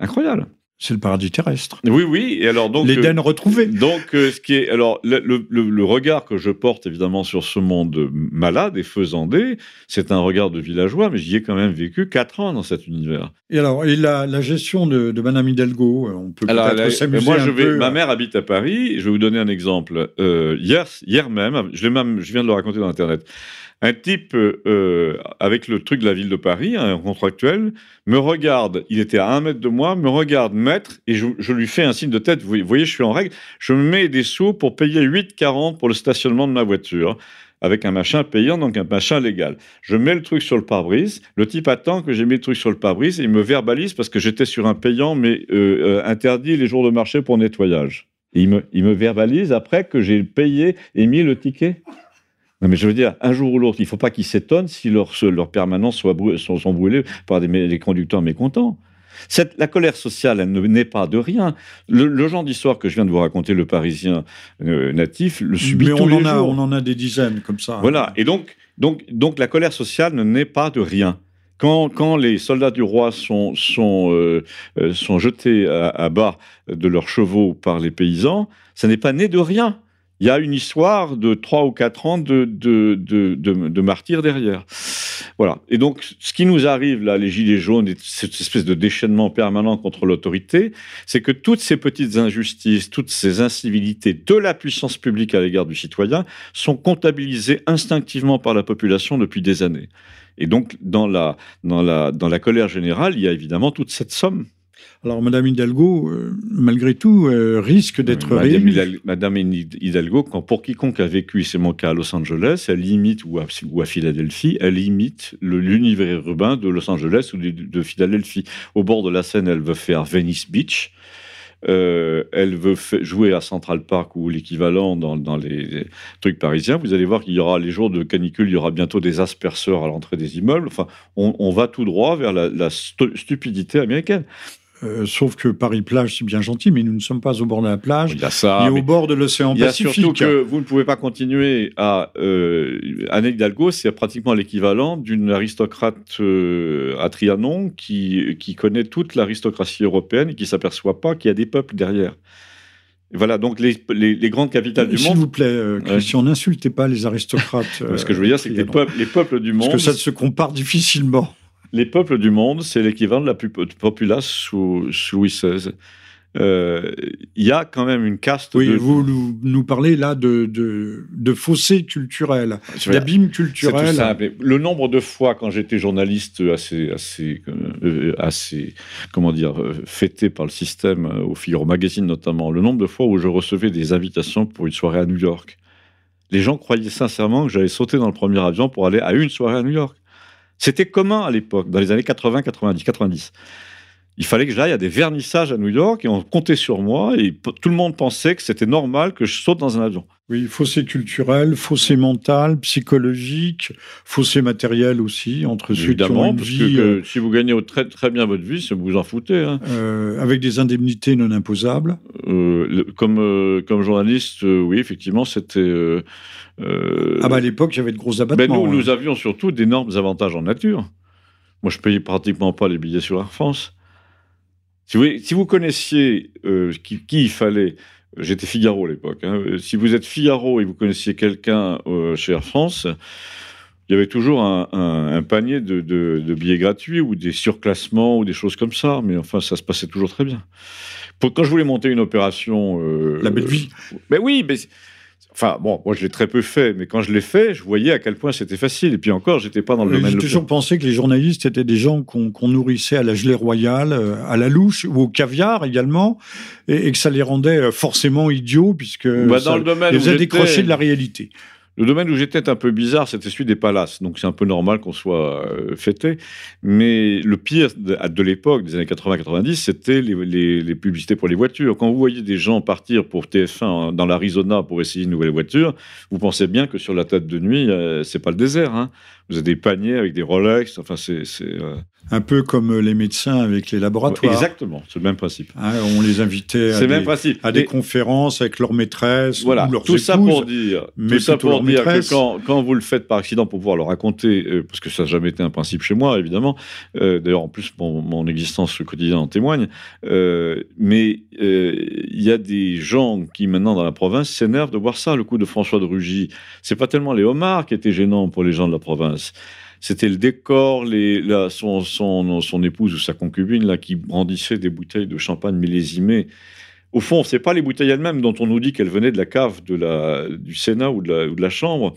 incroyable. C'est le paradis terrestre. Oui, oui. Et alors donc l'Éden euh, retrouvé. Donc euh, ce qui est alors le, regard que je porte évidemment sur ce monde malade et faisandé, c'est un regard de villageois, mais j'y ai quand même vécu quatre ans dans cet univers. Et alors et la, gestion de, de Madame Hidalgo, euh, on peut peut-être s'amuser moi, je vais, Ma mère habite à Paris. Je vais vous donner un exemple. hier, hier même, je, même, je viens de le raconter dans Internet. Un type euh, euh, avec le truc de la ville de Paris, un contractuel, me regarde, il était à un mètre de moi, me regarde maître, et je, lui fais un signe de tête, vous voyez, je suis en règle, je me mets des sous pour payer 8,40 pour le stationnement de ma voiture avec un machin payant, donc un machin légal. Je mets le truc sur le pare-brise, le type attend que j'ai mis le truc sur le pare-brise, et il me verbalise parce que j'étais sur un payant, mais euh, interdit les jours de marché pour nettoyage. il me verbalise après que j'ai payé et mis le ticket. Non, mais je veux dire, un jour ou l'autre, il ne faut pas qu'ils s'étonnent si leurs leur permanences soient sont, sont, brûlées par des, conducteurs mécontents. Cette, la colère sociale, elle ne naît pas de rien. Le, genre d'histoire que je viens de vous raconter, le Parisien euh, natif, le subit Mais on en a, On en a des dizaines comme ça. Voilà. Et donc, donc, donc la colère sociale ne naît pas de rien. Quand, quand, les soldats du roi sont, sont, euh, euh, sont jetés à, à, bas de leurs chevaux par les paysans, ça n'est pas né de rien il y a une histoire de trois ou quatre ans de, de, de, de, martyrs derrière. Voilà. Et donc, ce qui nous arrive là, les gilets jaunes, et cette espèce de déchaînement permanent contre l'autorité, c'est que toutes ces petites injustices, toutes ces incivilités de la puissance publique à l'égard du citoyen sont comptabilisées instinctivement par la population depuis des années. Et donc, dans la, dans la, dans la colère générale, il y a évidemment toute cette somme Alors, Madame Hidalgo, euh, malgré tout, euh, risque d'être réélue. Madame Hidalgo, quand, pour quiconque a vécu, c'est mon cas à Los Angeles, elle imite, ou à, ou à Philadelphie, elle imite l'univers urbain de Los Angeles ou de, de Philadelphie. Au bord de la Seine, elle veut faire Venice Beach. Euh, elle veut jouer à Central Park ou l'équivalent dans, les, trucs parisiens, vous allez voir qu'il y aura les jours de canicule, il y aura bientôt des asperceurs à l'entrée des immeubles. Enfin, on, va tout droit vers la stupidité américaine. Euh, sauf que Paris-Plage, c'est bien gentil, mais nous ne sommes pas au bord de la plage. Il y a ça. Et au bord de l'océan Pacifique. Il y a surtout que vous ne pouvez pas continuer à. Euh, Anne Hidalgo, c'est pratiquement l'équivalent d'une aristocrate euh, à Trianon qui, qui connaît toute l'aristocratie européenne et qui ne s'aperçoit pas qu'il y a des peuples derrière. Voilà, donc les, les, grandes capitales du monde. S'il vous plaît, Christian, n'insultez pas les aristocrates. Ce que je veux dire, c'est que les peuples, les peuples du monde. Parce que ça se compare difficilement les peuples du monde, c'est l'équivalent de la populace sous, Louis XVI. Euh, il y a quand même une caste. Oui, vous nous, parlez là de, de, fossé culturel, d'abîme culturel. Le nombre de fois, quand j'étais journaliste assez, assez, euh, assez comment dire, euh, fêté par le système, au Figaro Magazine notamment, le nombre de fois où je recevais des invitations pour une soirée à New York. Les gens croyaient sincèrement que j'allais sauter dans le premier avion pour aller à une soirée à New York. C'était commun à l'époque, dans les années 80, 90, 90. Il fallait que j'aille à des vernissages à New York et on comptait sur moi et tout le monde pensait que c'était normal que je saute dans un avion. Oui, fossé culturel, fossé mental, psychologique, fossé matériel aussi entre ceux qui ont une parce vie, que, euh, si vous gagnez très, très bien votre vie, vous vous en foutez. Hein. Euh, avec des indemnités non imposables. Euh, comme comme journaliste, oui, effectivement, c'était ah bah à l'époque, il y avait de gros abattements. Mais nous, hein. nous avions surtout d'énormes avantages en nature. Moi, je payais pratiquement pas les billets sur Air France. Si vous, si vous connaissiez euh, qui, il fallait, j'étais Figaro à l'époque. Hein. Si vous êtes Figaro et vous connaissiez quelqu'un euh, chez Air France, il y avait toujours un, panier de, de, billets gratuits ou des surclassements ou des choses comme ça. Mais enfin, ça se passait toujours très bien. Pour, quand je voulais monter une opération, la belle vie. mais oui, mais Enfin, bon, moi je l'ai très peu fait, mais quand je l'ai fait, je voyais à quel point c'était facile. Et puis encore, j'étais pas dans le domaine. J'ai toujours pensé que les journalistes étaient des gens qu'on nourrissait à la gelée royale, euh, à la louche ou au caviar également, et, que ça les rendait euh, forcément idiots puisque bah, dans le domaine les faisait décrocher de la réalité. Le domaine où j'étais un peu bizarre, c'était celui des palaces. Donc c'est un peu normal qu'on soit euh, fêté. Mais le pire de, l'époque, des années 80-90, c'était les, publicités pour les voitures. Quand vous voyez des gens partir pour TF1 dans l'Arizona pour essayer une nouvelle voiture, vous pensez bien que sur la tête de nuit, euh, c'est pas le désert. Hein. Vous avez des paniers avec des Rolex. Enfin, c'est. Euh, un peu comme les médecins avec les laboratoires. Exactement, c'est le même principe. Hein, on les invitait à, des, à des conférences avec leurs maîtresses voilà, ou leurs tout ça pour dire, tout ça pour dire que quand, quand, vous le faites par accident pour pouvoir le raconter, euh, parce que ça n'a jamais été un principe chez moi, évidemment. Euh, d'ailleurs, en plus, mon, mon existence quotidienne en témoigne. mais il y a des gens qui maintenant dans la province s'énervent de voir ça. Le coup de François de Rugy, c'est pas tellement les homards qui étaient gênants pour les gens de la province c'était le décor, son, épouse ou sa concubine là, qui brandissait des bouteilles de champagne millésimées. Au fond, ce n'est pas les bouteilles elles-mêmes dont on nous dit qu'elles venaient de la cave du Sénat ou de la Chambre.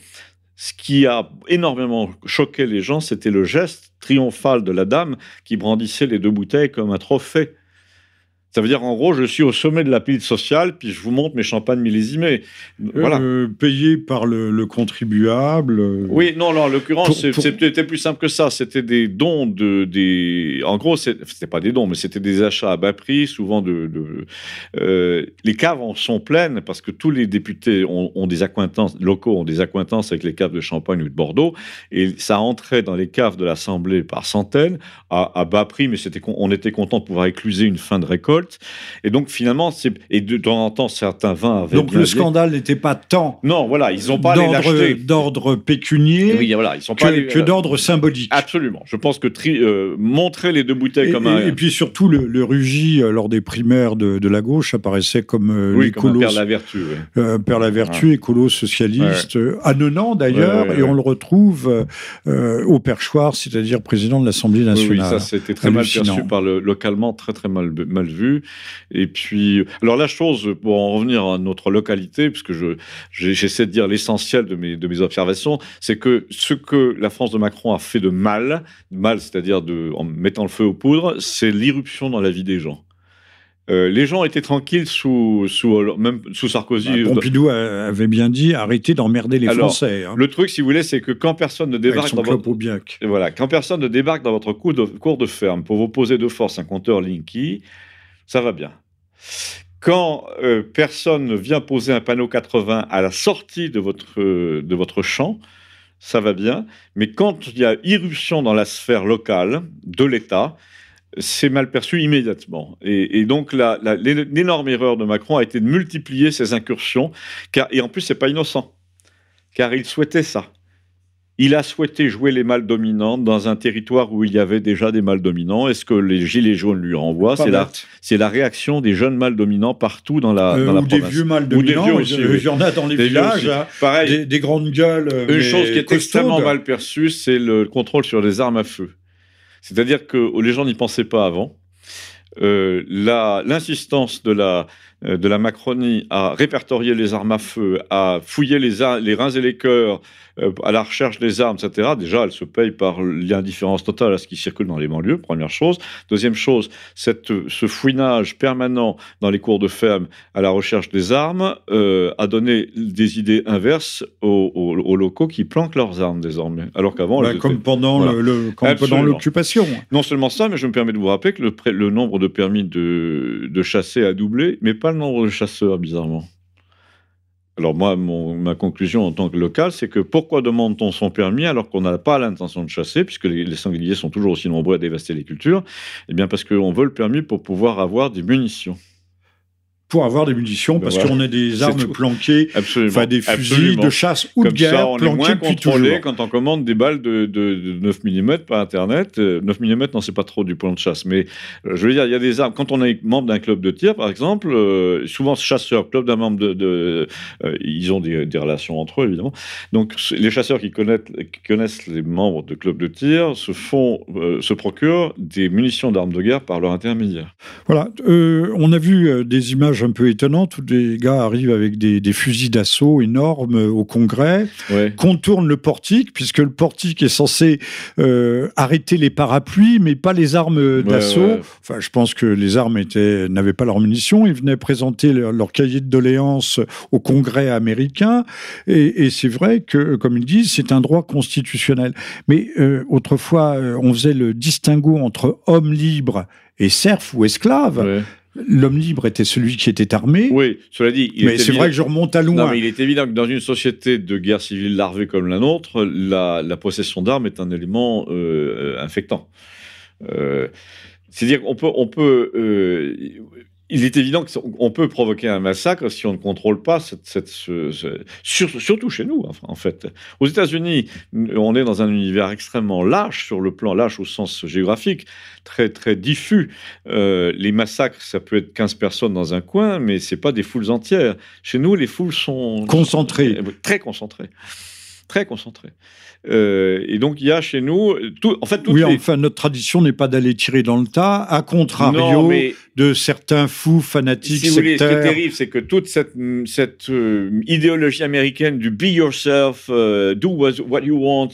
Ce qui a énormément choqué les gens, c'était le geste triomphal de la dame qui brandissait les deux bouteilles comme un trophée. Ça veut dire, en gros, je suis au sommet de la pile sociale, puis je vous montre mes champagnes millésimés. Voilà. Euh, payé par le, contribuable. Euh, oui, non, non, en l'occurrence, c'était plus simple que ça. C'était des dons de. Des... En gros, c'était pas des dons, mais c'était des achats à bas prix, souvent de. de euh, les caves en sont pleines parce que tous les députés ont, des accointances, locaux ont des accointances avec les caves de Champagne ou de Bordeaux, et ça entrait dans les caves de l'Assemblée par centaines, à, à bas prix, mais on était content de pouvoir écluser une fin de récolte et donc finalement, et de temps en temps, certains vins avaient. Donc le scandale n'était pas tant. Non, voilà, ils n'ont pas d'ordre pécunier. Oui, voilà, ils sont que, pas que d'ordre symbolique. Absolument. Je pense que euh, montrer les deux bouteilles comme un. Et puis surtout, le, le Rugy, euh, lors des primaires de, de, la gauche, apparaissait comme euh, oui, comme Père la Vertu. Oui. Père la Vertu, écolo socialiste, ouais. d'ailleurs, et on le retrouve au perchoir, c'est-à-dire président de l'Assemblée nationale. Oui, ça c'était très mal perçu par le, localement, très très mal, mal vu. Et puis, alors la chose, pour en revenir à notre localité, puisque je, j'essaie de dire l'essentiel de mes, de mes observations, c'est que ce que la France de Macron a fait de mal, mal, c'est-à-dire de, en mettant le feu aux poudres, c'est l'irruption dans la vie des gens. les gens étaient tranquilles sous, sous, même sous Sarkozy. Bah, Pompidou avait bien dit arrêtez d'emmerder les Français. Hein. Le truc, si vous voulez, c'est que quand personne ne débarque dans votre... Voilà, quand personne ne débarque dans votre cours de, cours de ferme pour vous poser de force un compteur Linky, ça va bien. Quand euh, personne ne vient poser un panneau 80 à la sortie de votre, de votre champ, ça va bien. Mais quand il y a irruption dans la sphère locale de l'État, c'est mal perçu immédiatement. Et, donc, l'énorme erreur de Macron a été de multiplier ces incursions, car, et en plus, c'est pas innocent, car il souhaitait ça. Il a souhaité jouer les mâles dominants dans un territoire où il y avait déjà des mâles dominants. Est-ce que les gilets jaunes lui renvoient? C'est la, c'est la réaction des jeunes mâles dominants partout dans la, euh, dans la ou des vieux mâles dominants. Des vieux aussi, Il y en a dans les villages. Hein. Pareil. Des, grandes gueules. Une chose qui est extrêmement mal perçue, c'est le contrôle sur les armes à feu. C'est-à-dire que les gens n'y pensaient pas avant. Euh, l'insistance de la, euh, de la Macronie à répertorier les armes à feu, à fouiller les, les reins et les cœurs, euh, à la recherche des armes, etc., déjà, elle se paye par l'indifférence totale à ce qui circule dans les banlieues, première chose. Deuxième chose, cette, ce fouinage permanent dans les cours de ferme à la recherche des armes euh, a donné des idées inverses aux, locaux qui planquent leurs armes désormais. Alors qu'avant, bah, comme pendant l'occupation. Non seulement ça, mais je me permets de vous rappeler que le, le nombre de permis de, de chasser a doublé, mais pas le nombre de chasseurs, bizarrement. Alors moi, ma conclusion en tant que local, c'est que pourquoi demande-t-on son permis alors qu'on n'a pas l'intention de chasser, puisque les, sangliers sont toujours aussi nombreux à dévaster les cultures? Eh bien parce qu'on veut le permis pour pouvoir avoir des munitions pour avoir des munitions, ben parce qu'on a des armes planquées, enfin des fusils de chasse ou de guerre ça, on planqués est moins contrôlé quand on commande des balles de, de, 9 mm par Internet. 9 euh, mm, non, c'est pas trop du point de chasse, mais euh, je veux dire, il y a des armes. Quand on est membre d'un club de tir, par exemple, euh, souvent chasseurs, club d'un membre de, ils ont des, des, relations entre eux, évidemment. Donc, les chasseurs qui connaissent, qui connaissent les membres de clubs de tir se font, se procurent des munitions d'armes de guerre par leur intermédiaire. Voilà, on a vu des images un peu étonnante où des gars arrivent avec des, fusils d'assaut énormes au Congrès, contournent le portique, puisque le portique est censé euh, arrêter les parapluies, mais pas les armes d'assaut. Enfin, je pense que les armes n'avaient pas leurs munitions. Ils venaient présenter leur, cahier de doléances au Congrès américain. Et, c'est vrai que, comme ils disent, c'est un droit constitutionnel. Mais euh, autrefois, euh, on faisait le distinguo entre homme libre et serf ou esclave. L'homme libre était celui qui était armé. Oui, cela dit. mais c'est vrai que je remonte à loin. Non, mais il est évident que dans une société de guerre civile larvée comme la nôtre, la, possession d'armes est un élément euh, infectant. Euh, c'est-à-dire qu'on peut, on peut euh, il est évident qu'on peut provoquer un massacre si on ne contrôle pas cette, surtout chez nous en fait. Aux États-Unis, on est dans un univers extrêmement lâche sur le plan lâche au sens géographique, très très diffus. Euh, les massacres, ça peut être 15 personnes dans un coin, mais c'est pas des foules entières. Chez nous, les foules sont concentrées, très concentrées très concentré. Euh, et donc, il y a chez nous. Tout, en fait, oui, enfin, notre tradition n'est pas d'aller tirer dans le tas, à contrario de certains fous fanatiques si vous voulez, ce qui est terrible, c'est que toute cette, cette euh, idéologie américaine du be yourself, euh, do what you want.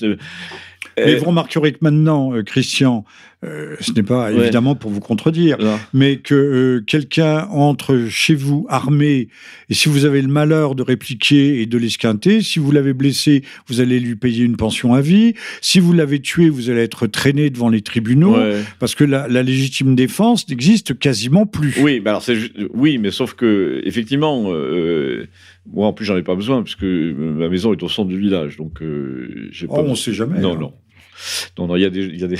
Mais vous remarquerez que maintenant, Christian, euh, ce n'est pas évidemment pour vous contredire, mais que euh, quelqu'un entre chez vous armé, et si vous avez le malheur de répliquer et de l'esquinter, si vous l'avez blessé, vous allez lui payer une pension à vie. Si vous l'avez tué, vous allez être traîné devant les tribunaux, parce que la, légitime défense n'existe quasiment plus. Oui, alors c'est oui, mais sauf que effectivement. Euh, moi, en plus, j'en ai pas besoin, puisque ma maison est au centre du village. Donc, j'ai oh, on ne sait jamais. Non, hein. non. Non, il y a des. Y a des...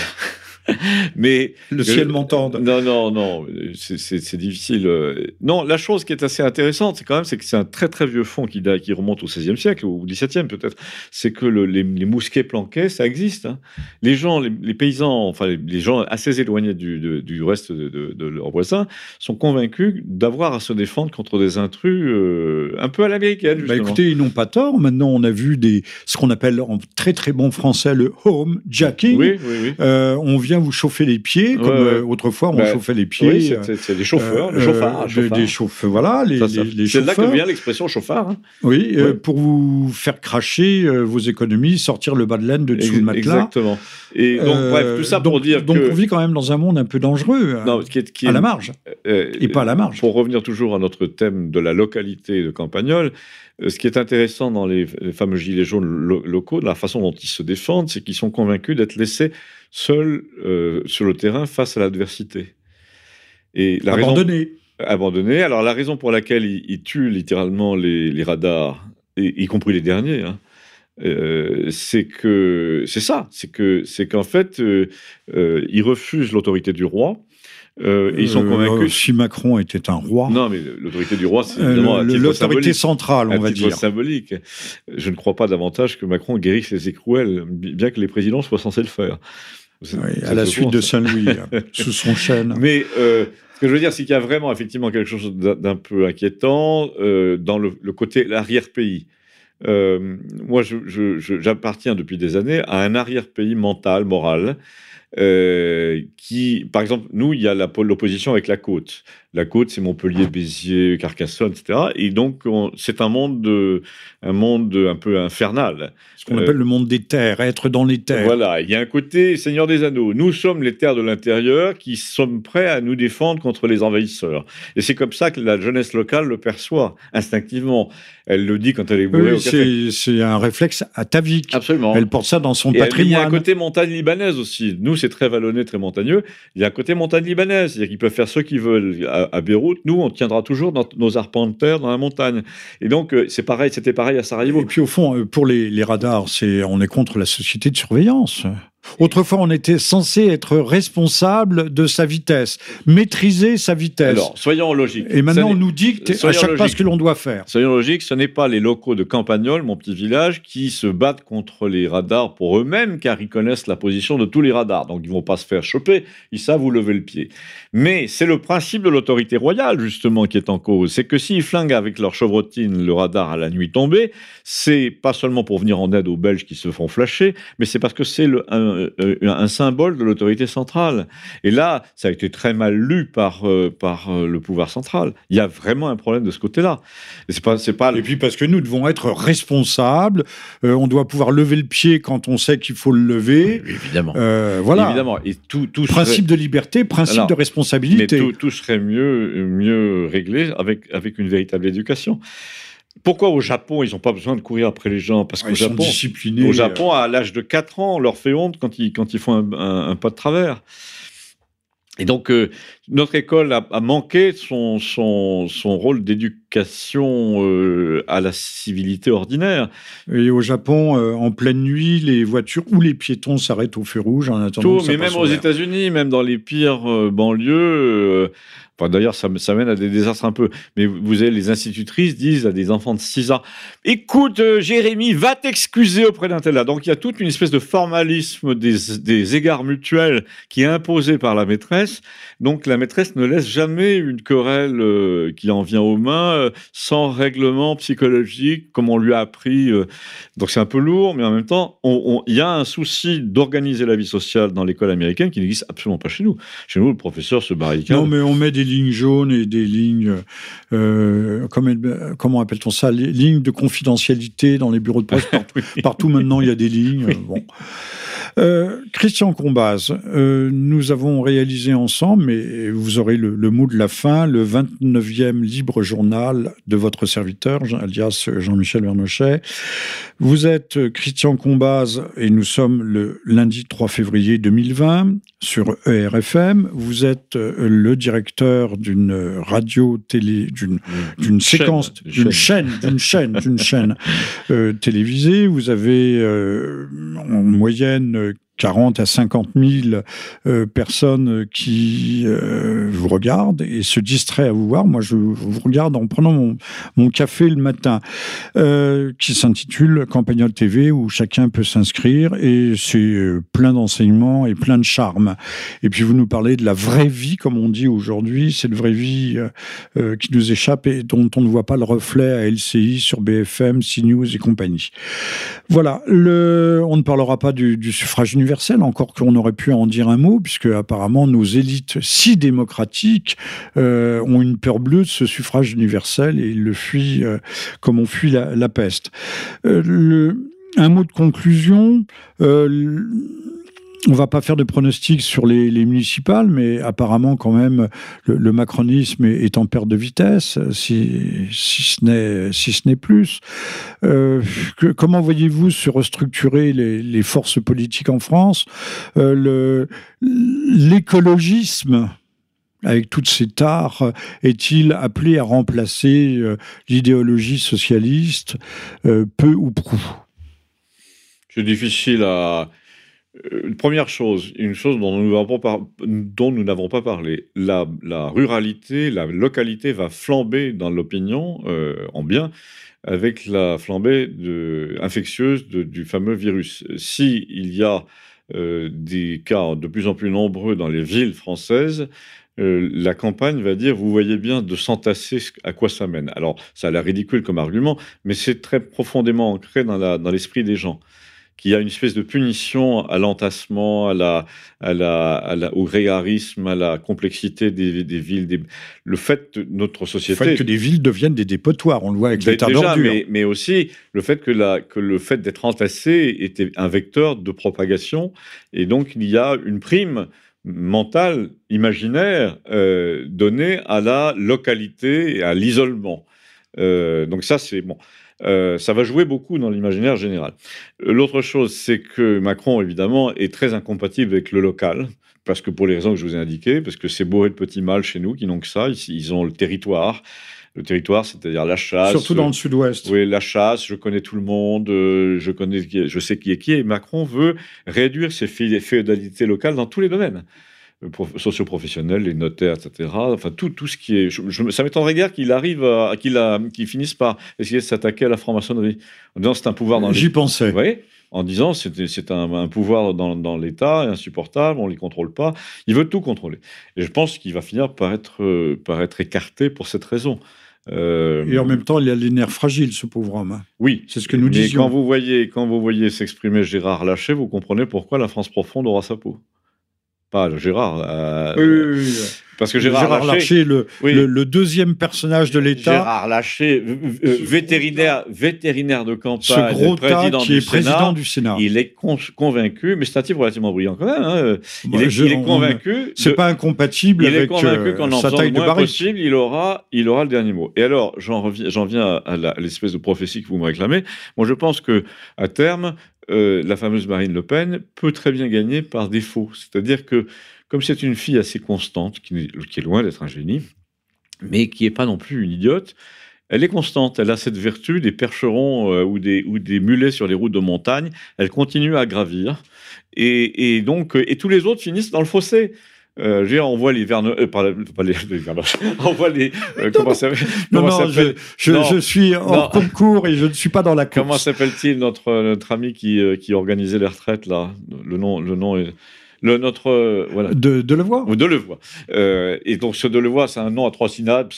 mais le ciel m'entende. Non, non, non, c'est difficile. Euh. Non, la chose qui est assez intéressante, c'est quand même, c'est que c'est un très très vieux fond qui, qui remonte au XVIe siècle ou au XVIIe peut-être. C'est que les, mousquets planqués, ça existe. Hein. Les gens, les, paysans, enfin les, gens assez éloignés du, du reste de, leurs voisins, sont convaincus d'avoir à se défendre contre des intrus euh, un peu à l'américaine. Bah écoutez, ils n'ont pas tort. Maintenant, on a vu des, ce qu'on appelle en très très bon français le home jacking. Oui, oui, oui. Euh, on vient bien vous chauffer les pieds, comme autrefois on bah, chauffait les pieds. Oui, c'est des chauffeurs, des chauffards. Des, chauffeurs, voilà, les, les, C'est là que vient l'expression chauffard. Hein. Oui, pour vous faire cracher vos économies, sortir le bas de laine de dessous le matelas. Exactement. Et donc, bref, tout ça pour dire donc on vit quand même dans un monde un peu dangereux, non, qui est, qui est, à la marge, et pas à la marge. Pour revenir toujours à notre thème de la localité de Campagnol, euh, ce qui est intéressant dans les, fameux gilets jaunes locaux, la façon dont ils se défendent, c'est qu'ils sont convaincus d'être laissés seuls euh, sur le terrain face à l'adversité. Et la abandonnés. abandonnés. Alors la raison pour laquelle ils, tuent littéralement les, radars, y compris les derniers, hein, euh, c'est que c'est ça, c'est que c'est qu'en fait ils refusent l'autorité du roi euh, ils sont convaincus. si Macron était un roi. Non, mais l'autorité du roi, c'est euh, évidemment l'autorité centrale, on va dire. symbolique. Je ne crois pas davantage que Macron guérisse les écrouelles, bien que les présidents soient censés le faire. À la suite de Saint-Louis, hein, sous son chêne. Mais euh, ce que je veux dire, c'est qu'il y a vraiment effectivement quelque chose d'un peu inquiétant dans le, côté l'arrière-pays. moi, j'appartiens depuis des années à un arrière-pays mental, moral, euh, qui, par exemple, nous, il y a l'opposition avec la côte. La côte, c'est Montpellier, Béziers, Carcassonne, etc. Et donc, c'est un monde, de, un monde un peu infernal. Ce qu'on appelle le monde des terres, être dans les terres. Voilà, il y a un côté Seigneur des Anneaux. Nous sommes les terres de l'intérieur qui sommes prêts à nous défendre contre les envahisseurs. Et c'est comme ça que la jeunesse locale le perçoit instinctivement. Elle le dit quand elle est bourrée oui, C'est un réflexe atavique. Absolument. Elle porte ça dans son patrimoine. il y a un côté montagne libanaise aussi. Nous, c'est très vallonné, très montagneux. Il y a un côté montagne libanaise. C'est-à-dire qu'ils peuvent faire ce qu'ils veulent à, Beyrouth. Nous, on tiendra toujours dans nos arpents de terre dans la montagne. Et donc, euh, c'est pareil, c'était pareil à Sarajevo. Et puis, au fond, euh, pour les, les radars, c'est on est contre la société de surveillance. Autrefois, on était censé être responsable de sa vitesse, maîtriser sa vitesse. Alors, soyons logiques. Et maintenant, on nous dicte à chaque pas ce que l'on doit faire. Soyons logiques, ce n'est pas les locaux de Campagnol, mon petit village, qui se battent contre les radars pour eux-mêmes, car ils connaissent la position de tous les radars. Donc, ils vont pas se faire choper, ils savent où lever le pied. Mais c'est le principe de l'autorité royale, justement, qui est en cause. C'est que s'ils flinguent avec leur chevrotine le radar à la nuit tombée, c'est pas seulement pour venir en aide aux Belges qui se font flasher, mais c'est parce que c'est le, euh, un symbole de l'autorité centrale. Et là, ça a été très mal lu par, euh, par euh, le pouvoir central. Il y a vraiment un problème de ce côté-là. Et, pas, pas... et puis parce que nous devons être responsables, on doit pouvoir lever le pied quand on sait qu'il faut le lever. évidemment. voilà. Évidemment. Et tout, tout principe de liberté, principe de responsabilité. Mais tout, tout, serait mieux, mieux réglé avec, avec une véritable éducation. Pourquoi au Japon, ils n'ont pas besoin de courir après les gens? Parce qu'au Japon, au Japon, à l'âge de 4 ans, on leur fait honte quand ils, quand ils font un, pas de travers. Et donc, euh, notre école a, manqué son, son, son rôle d'éducation euh, à la civilité ordinaire. Et au Japon, euh, en pleine nuit, les voitures ou les piétons s'arrêtent au feu rouge en attendant. Tout, mais même aux États-Unis, même dans les pires banlieues D'ailleurs, ça, mène à des désastres un peu. Mais vous avez les institutrices disent à des enfants de 6 ans Écoute, euh, Jérémy, va t'excuser auprès d'un tel là. Donc il y a toute une espèce de formalisme des, des, égards mutuels qui est imposé par la maîtresse. Donc la maîtresse ne laisse jamais une querelle euh, qui en vient aux mains euh, sans règlement psychologique, comme on lui a appris. Donc c'est un peu lourd, mais en même temps, il y a un souci d'organiser la vie sociale dans l'école américaine qui n'existe absolument pas chez nous. Chez nous, le professeur se barricade. Non, mais on met des lignes jaunes et des lignes, euh, comment, appelle-t-on ça, les lignes de confidentialité dans les bureaux de poste. Partout, partout maintenant, il y a des lignes. Bon. Euh, Christian Combaz, euh, nous avons réalisé ensemble, mais vous aurez le, mot de la fin, le 29e libre journal de votre serviteur, alias Jean-Michel Vernochet. Vous êtes Christian Combaz et nous sommes le lundi 3 février 2020 sur ERFM. Vous êtes le directeur d'une radio télé, d'une d'une séquence, d'une chaîne, d'une chaîne, d'une chaîne euh, télévisée. Vous avez en moyenne 40 à 50 000 euh, personnes qui euh, vous regardent et se distraient à vous voir. Moi, je vous regarde en prenant mon, café le matin, euh, qui s'intitule Campagnol TV, où chacun peut s'inscrire et c'est euh, plein d'enseignements et plein de charme. Et puis, vous nous parlez de la vraie vie, comme on dit aujourd'hui, cette vraie vie euh, qui nous échappe et dont on ne voit pas le reflet à LCI, sur BFM, CNews et compagnie. Voilà, on ne parlera pas du, du suffrage encore qu'on aurait pu en dire un mot, puisque apparemment nos élites si démocratiques euh, ont une peur bleue de ce suffrage universel et ils le fuient comme on fuit la, peste. Le, un mot de conclusion on va pas faire de pronostics sur les, municipales, mais apparemment quand même le, macronisme est, en perte de vitesse, si, ce n'est plus. Euh, comment voyez-vous se restructurer les, forces politiques en France? Euh, L'écologisme avec toutes ces tares, est-il appelé à remplacer euh, l'idéologie socialiste, peu ou prou? C'est difficile à, euh, première chose, une chose dont nous n'avons pas, parlé, la, ruralité, la localité va flamber dans l'opinion euh, en bien avec la flambée de, infectieuse du fameux virus. Si y a euh, des cas de plus en plus nombreux dans les villes françaises, la campagne va dire, vous voyez bien, de s'entasser à quoi ça mène. Alors, ça a l'air ridicule comme argument, mais c'est très profondément ancré dans l'esprit des gens qu'il y a une espèce de punition à l'entassement, à la, à la, au grégarisme, à la complexité des, villes. Le fait que notre société. Le fait que des villes deviennent des dépotoirs, on le voit avec les d'ordures. Mais, mais aussi le fait que, la, que le fait d'être entassé était un vecteur de propagation. Et donc, il y a une prime mentale, imaginaire, euh, donnée à la localité et à l'isolement. Euh, donc ça, c'est bon. Euh, ça va jouer beaucoup dans l'imaginaire général. L'autre chose, c'est que Macron, évidemment, est très incompatible avec le local, parce que pour les raisons que je vous ai indiquées, parce que c'est bourré de petits mâles chez nous qui n'ont que ça, ils, ont le territoire. Le territoire, c'est-à-dire la chasse. Surtout dans le sud-ouest. Oui, la chasse, je connais tout le monde, euh, je, connais, je sais qui est qui, et Macron veut réduire ces féodalités locales dans tous les domaines socioprofessionnels, les notaires, etc. Enfin, tout, tout ce qui est. Je, ça m'étonnerait guère qu'il arrive à. qu'il finisse par essayer de s'attaquer à la franc-maçonnerie. En disant c'est un pouvoir dans J'y pensais. Oui. En disant c'est, un, un, pouvoir dans, dans l'État, insupportable, on ne les contrôle pas. Il veut tout contrôler. Et je pense qu'il va finir par être, par être écarté pour cette raison. Euh, et en même temps, il a les nerfs fragiles, ce pauvre homme. Hein. Oui. C'est ce que nous mais Quand vous voyez, quand vous voyez s'exprimer Gérard Lachet, vous comprenez pourquoi la France profonde aura sa peau. Pas Gérard. Euh, oui, oui, oui, Parce que Gérard, Gérard Larcher, le, le, deuxième personnage de l'État. Gérard Larcher, vétérinaire, vétérinaire de campagne, ce gros président, qui est président du Sénat. Il est convaincu, mais c'est un type relativement brillant quand même. Hein. Il, est, il, est, convaincu. C'est pas incompatible il avec est convaincu qu'en en sa taille de baril. possible, il aura, il aura le dernier mot. Et alors, j'en viens à l'espèce de prophétie que vous me réclamez. Moi, je pense que à terme, euh, la fameuse Marine Le Pen peut très bien gagner par défaut. C'est-à-dire que, comme c'est une fille assez constante, qui, est loin d'être un génie, mais qui n'est pas non plus une idiote, elle est constante. Elle a cette vertu des percherons euh, ou, des, mulets sur les routes de montagne. Elle continue à gravir. Et, donc, et tous les autres finissent dans le fossé. Euh, on voit les Verne... Euh, pas, les, on voit les... Euh, comment ça Non, non, je, je, je, suis en concours et je ne suis pas dans la course. Comment s'appelle-t-il, notre, notre ami qui, euh, qui organisait les retraites, là? Le nom, le nom est... Le, notre euh, voilà. De Delevoye ou Delevoye euh, et donc ce Delevoye c'est un nom à trois syllabes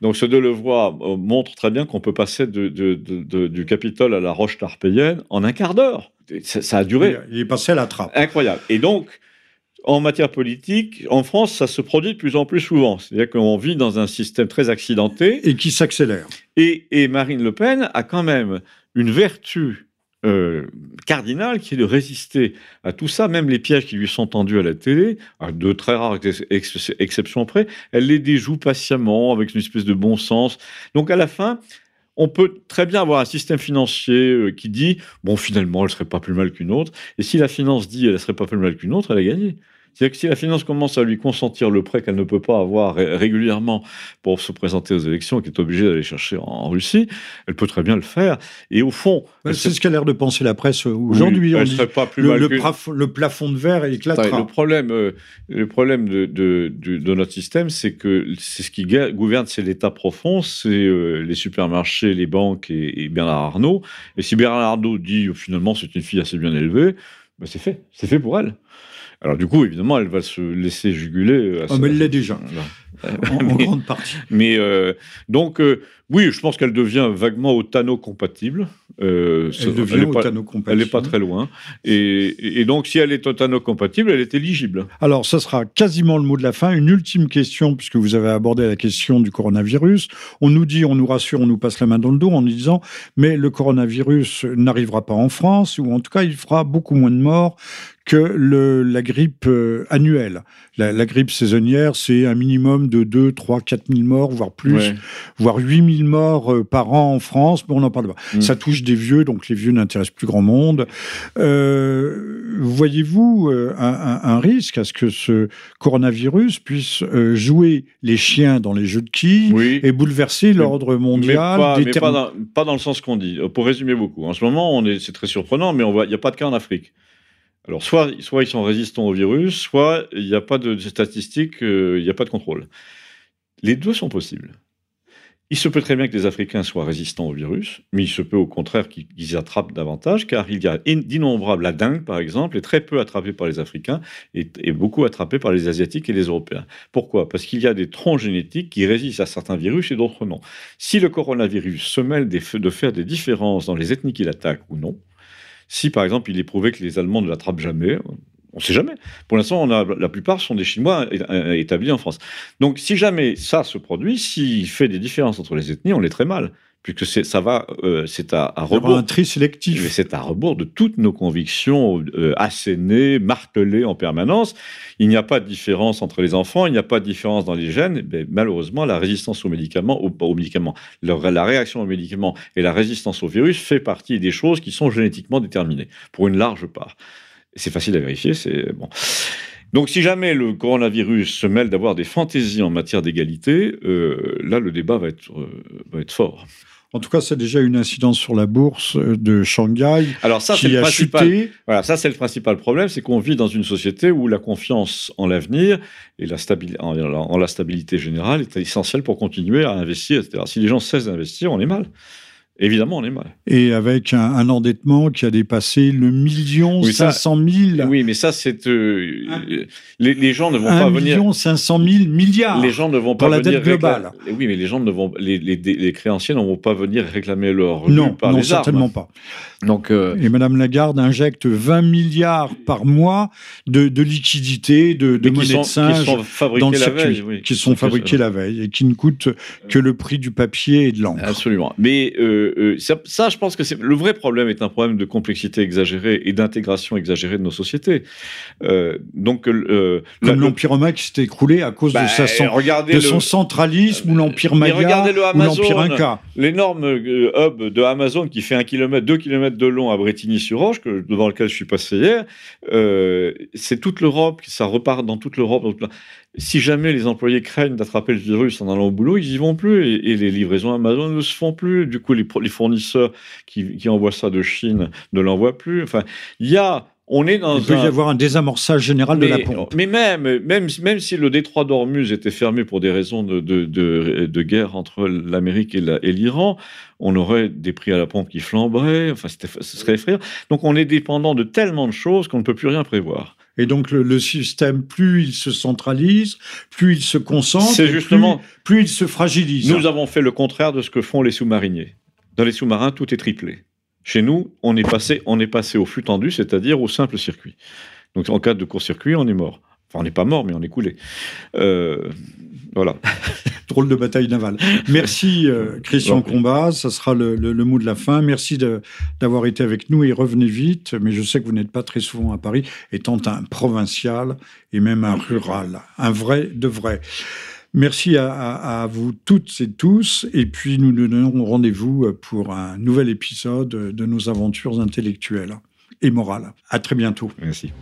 donc ce Delevoye montre très bien qu'on peut passer de, de, de, du Capitole à la Roche Tarpéienne en un quart d'heure. Ça, ça, a duré. Il est passé à la trappe. Incroyable. Et donc en matière politique, en France, ça se produit de plus en plus souvent. C'est-à-dire qu'on vit dans un système très accidenté. Et qui s'accélère. Et, Marine Le Pen a quand même une vertu euh, cardinale qui est de résister à tout ça, même les pièges qui lui sont tendus à la télé, à de très rares exceptions près, elle les déjoue patiemment avec une espèce de bon sens. Donc à la fin, on peut très bien avoir un système financier euh, qui dit, bon, finalement, elle serait pas plus mal qu'une autre. Et si la finance dit, elle serait pas plus mal qu'une autre, elle a gagné. C'est-à-dire que si la finance commence à lui consentir le prêt qu'elle ne peut pas avoir régulièrement pour se présenter aux élections, qu'elle est obligée d'aller chercher en Russie, elle peut très bien le faire. Et au fond... c'est ce qu'a l'air de penser la presse aujourd'hui. le, plafond de verre éclatera. Le problème, euh, le problème de, de, notre système, c'est que c'est ce qui gouverne, c'est l'État profond, c'est euh, les supermarchés, les banques et, et Bernard Arnault. Et si Bernard Arnault dit finalement c'est une fille assez bien élevée, ben, c'est fait, c'est fait pour elle. Alors du coup, évidemment, elle va se laisser juguler. oh, mais elle l'est déjà. en, grande partie. Mais euh, donc, euh, oui, je pense qu'elle devient vaguement otano-compatible. Euh, elle devient otano-compatible. Elle n'est pas très loin. Et, donc, si elle est otano-compatible, elle est éligible. Alors, ça sera quasiment le mot de la fin. Une ultime question, puisque vous avez abordé la question du coronavirus. On nous dit, on nous rassure, on nous passe la main dans le dos en nous disant, mais le coronavirus n'arrivera pas en France, ou en tout cas, il fera beaucoup moins de morts que le, la grippe annuelle. La, la grippe saisonnière, c'est un minimum de 2, 3, 4 000 morts, voire plus, voire 8 000 morts euh, par an en France, mais on n'en parle pas. Mm. Ça touche des vieux, donc les vieux n'intéressent plus grand monde. Euh, voyez-vous euh, un, risque à ce que ce coronavirus puisse jouer les chiens dans les jeux de quilles et bouleverser l'ordre mondial mais, pas, dans, pas, dans, le sens qu'on dit. Pour résumer beaucoup, en ce moment, c'est très surprenant, mais il n'y a pas de cas en Afrique. Alors, soit, soit ils sont résistants au virus, soit il n'y a pas de statistiques, il n'y a pas de contrôle. Les deux sont possibles. Il se peut très bien que les Africains soient résistants au virus, mais il se peut au contraire qu'ils attrapent davantage, car il y a d'innombrables, la par exemple, est très peu attrapée par les Africains et, beaucoup attrapée par les Asiatiques et les Européens. Pourquoi? Parce qu'il y a des troncs génétiques qui résistent à certains virus et d'autres non. Si le coronavirus se mêle de faire des différences dans les ethnies qu'il attaque ou non, si par exemple il est prouvé que les Allemands ne l'attrapent jamais, on ne sait jamais. Pour l'instant, on a, la plupart sont des Chinois établis en France. Donc, si jamais ça se produit, s'il fait des différences entre les ethnies, on est très mal, puisque ça va, euh, c'est à, à, rebours. un tri sélectif. C'est à rebours de toutes nos convictions euh, assénées, martelées en permanence. Il n'y a pas de différence entre les enfants, il n'y a pas de différence dans les gènes. Mais malheureusement, la résistance aux médicaments, aux, aux médicaments, la réaction aux médicaments et la résistance au virus fait partie des choses qui sont génétiquement déterminées pour une large part. C'est facile à vérifier, c'est bon. Donc, si jamais le coronavirus se mêle d'avoir des fantaisies en matière d'égalité, euh, là, le débat va être, euh, va être fort. En tout cas, c'est déjà une incidence sur la bourse de Shanghai Alors ça, qui a chuté. Voilà, ça c'est le principal problème, c'est qu'on vit dans une société où la confiance en l'avenir et la en, la stabilité générale est essentielle pour continuer à investir, etc. Si les gens cessent d'investir, on est mal. Évidemment, on est mal. Et avec un, endettement qui a dépassé le million cinq cent mille. Oui, mais ça, c'est euh, les, gens ne vont pas venir. Million cinq cent mille milliards. Les gens ne vont pas la dette globale. Oui, mais les gens ne vont, les, les, créanciers ne vont pas venir réclamer leur non, par non, certainement pas. Donc, euh, Et Madame Lagarde injecte 20 milliards par mois de, de liquidités, de, de monnaie de singe dans le circuit, qui sont fabriqués la veille et qui ne coûtent que le prix du papier et de l'encre. Absolument. Mais euh, euh, ça, je pense que c'est le vrai problème est un problème de complexité exagérée et d'intégration exagérée de nos sociétés. Euh, donc, euh, comme l'Empire romain qui s'est écroulé à cause de, bah, sa, de son centralisme ou l'Empire Maya ou l'Empire Inca. L'énorme hub de Amazon qui fait un kilomètre, deux kilomètres de long à Bretigny-sur-Orge, devant lequel je suis passé hier, c'est toute l'Europe, ça repart dans toute l'Europe si jamais les employés craignent d'attraper le virus en allant au boulot, ils n'y vont plus et, les livraisons Amazon ne se font plus. Du coup, les, fournisseurs qui, envoient ça de Chine ne l'envoient plus. Enfin, il y a on est dans Il peut y avoir un désamorçage général de la pompe. Mais même, même, même si le détroit d'Ormuz était fermé pour des raisons de, de, guerre entre l'Amérique et l'Iran, on aurait des prix à la pompe qui flamberaient. Enfin, ce serait effrayant. Donc, on est dépendant de tellement de choses qu'on ne peut plus rien prévoir. Et donc le, système, plus il se centralise, plus il se concentre, justement, plus, il se fragilise. Nous avons fait le contraire de ce que font les sous-mariniers. Dans les sous-marins, tout est triplé. Chez nous, on est passé, on est passé au flux tendu, c'est-à-dire au simple circuit. Donc en cas de court-circuit, on est mort. Enfin, on n'est pas mort, mais on est coulé. Euh, voilà. Drôle de bataille navale. Merci euh, Christian Combat, ça sera le, mot de la fin. Merci d'avoir été avec nous et revenez vite, mais je sais que vous n'êtes pas très souvent à Paris, étant un provincial et même un rural, un vrai de vrai. Merci à, vous toutes et tous, et puis nous nous donnons rendez-vous pour un nouvel épisode de nos aventures intellectuelles et morales. À très bientôt. Merci.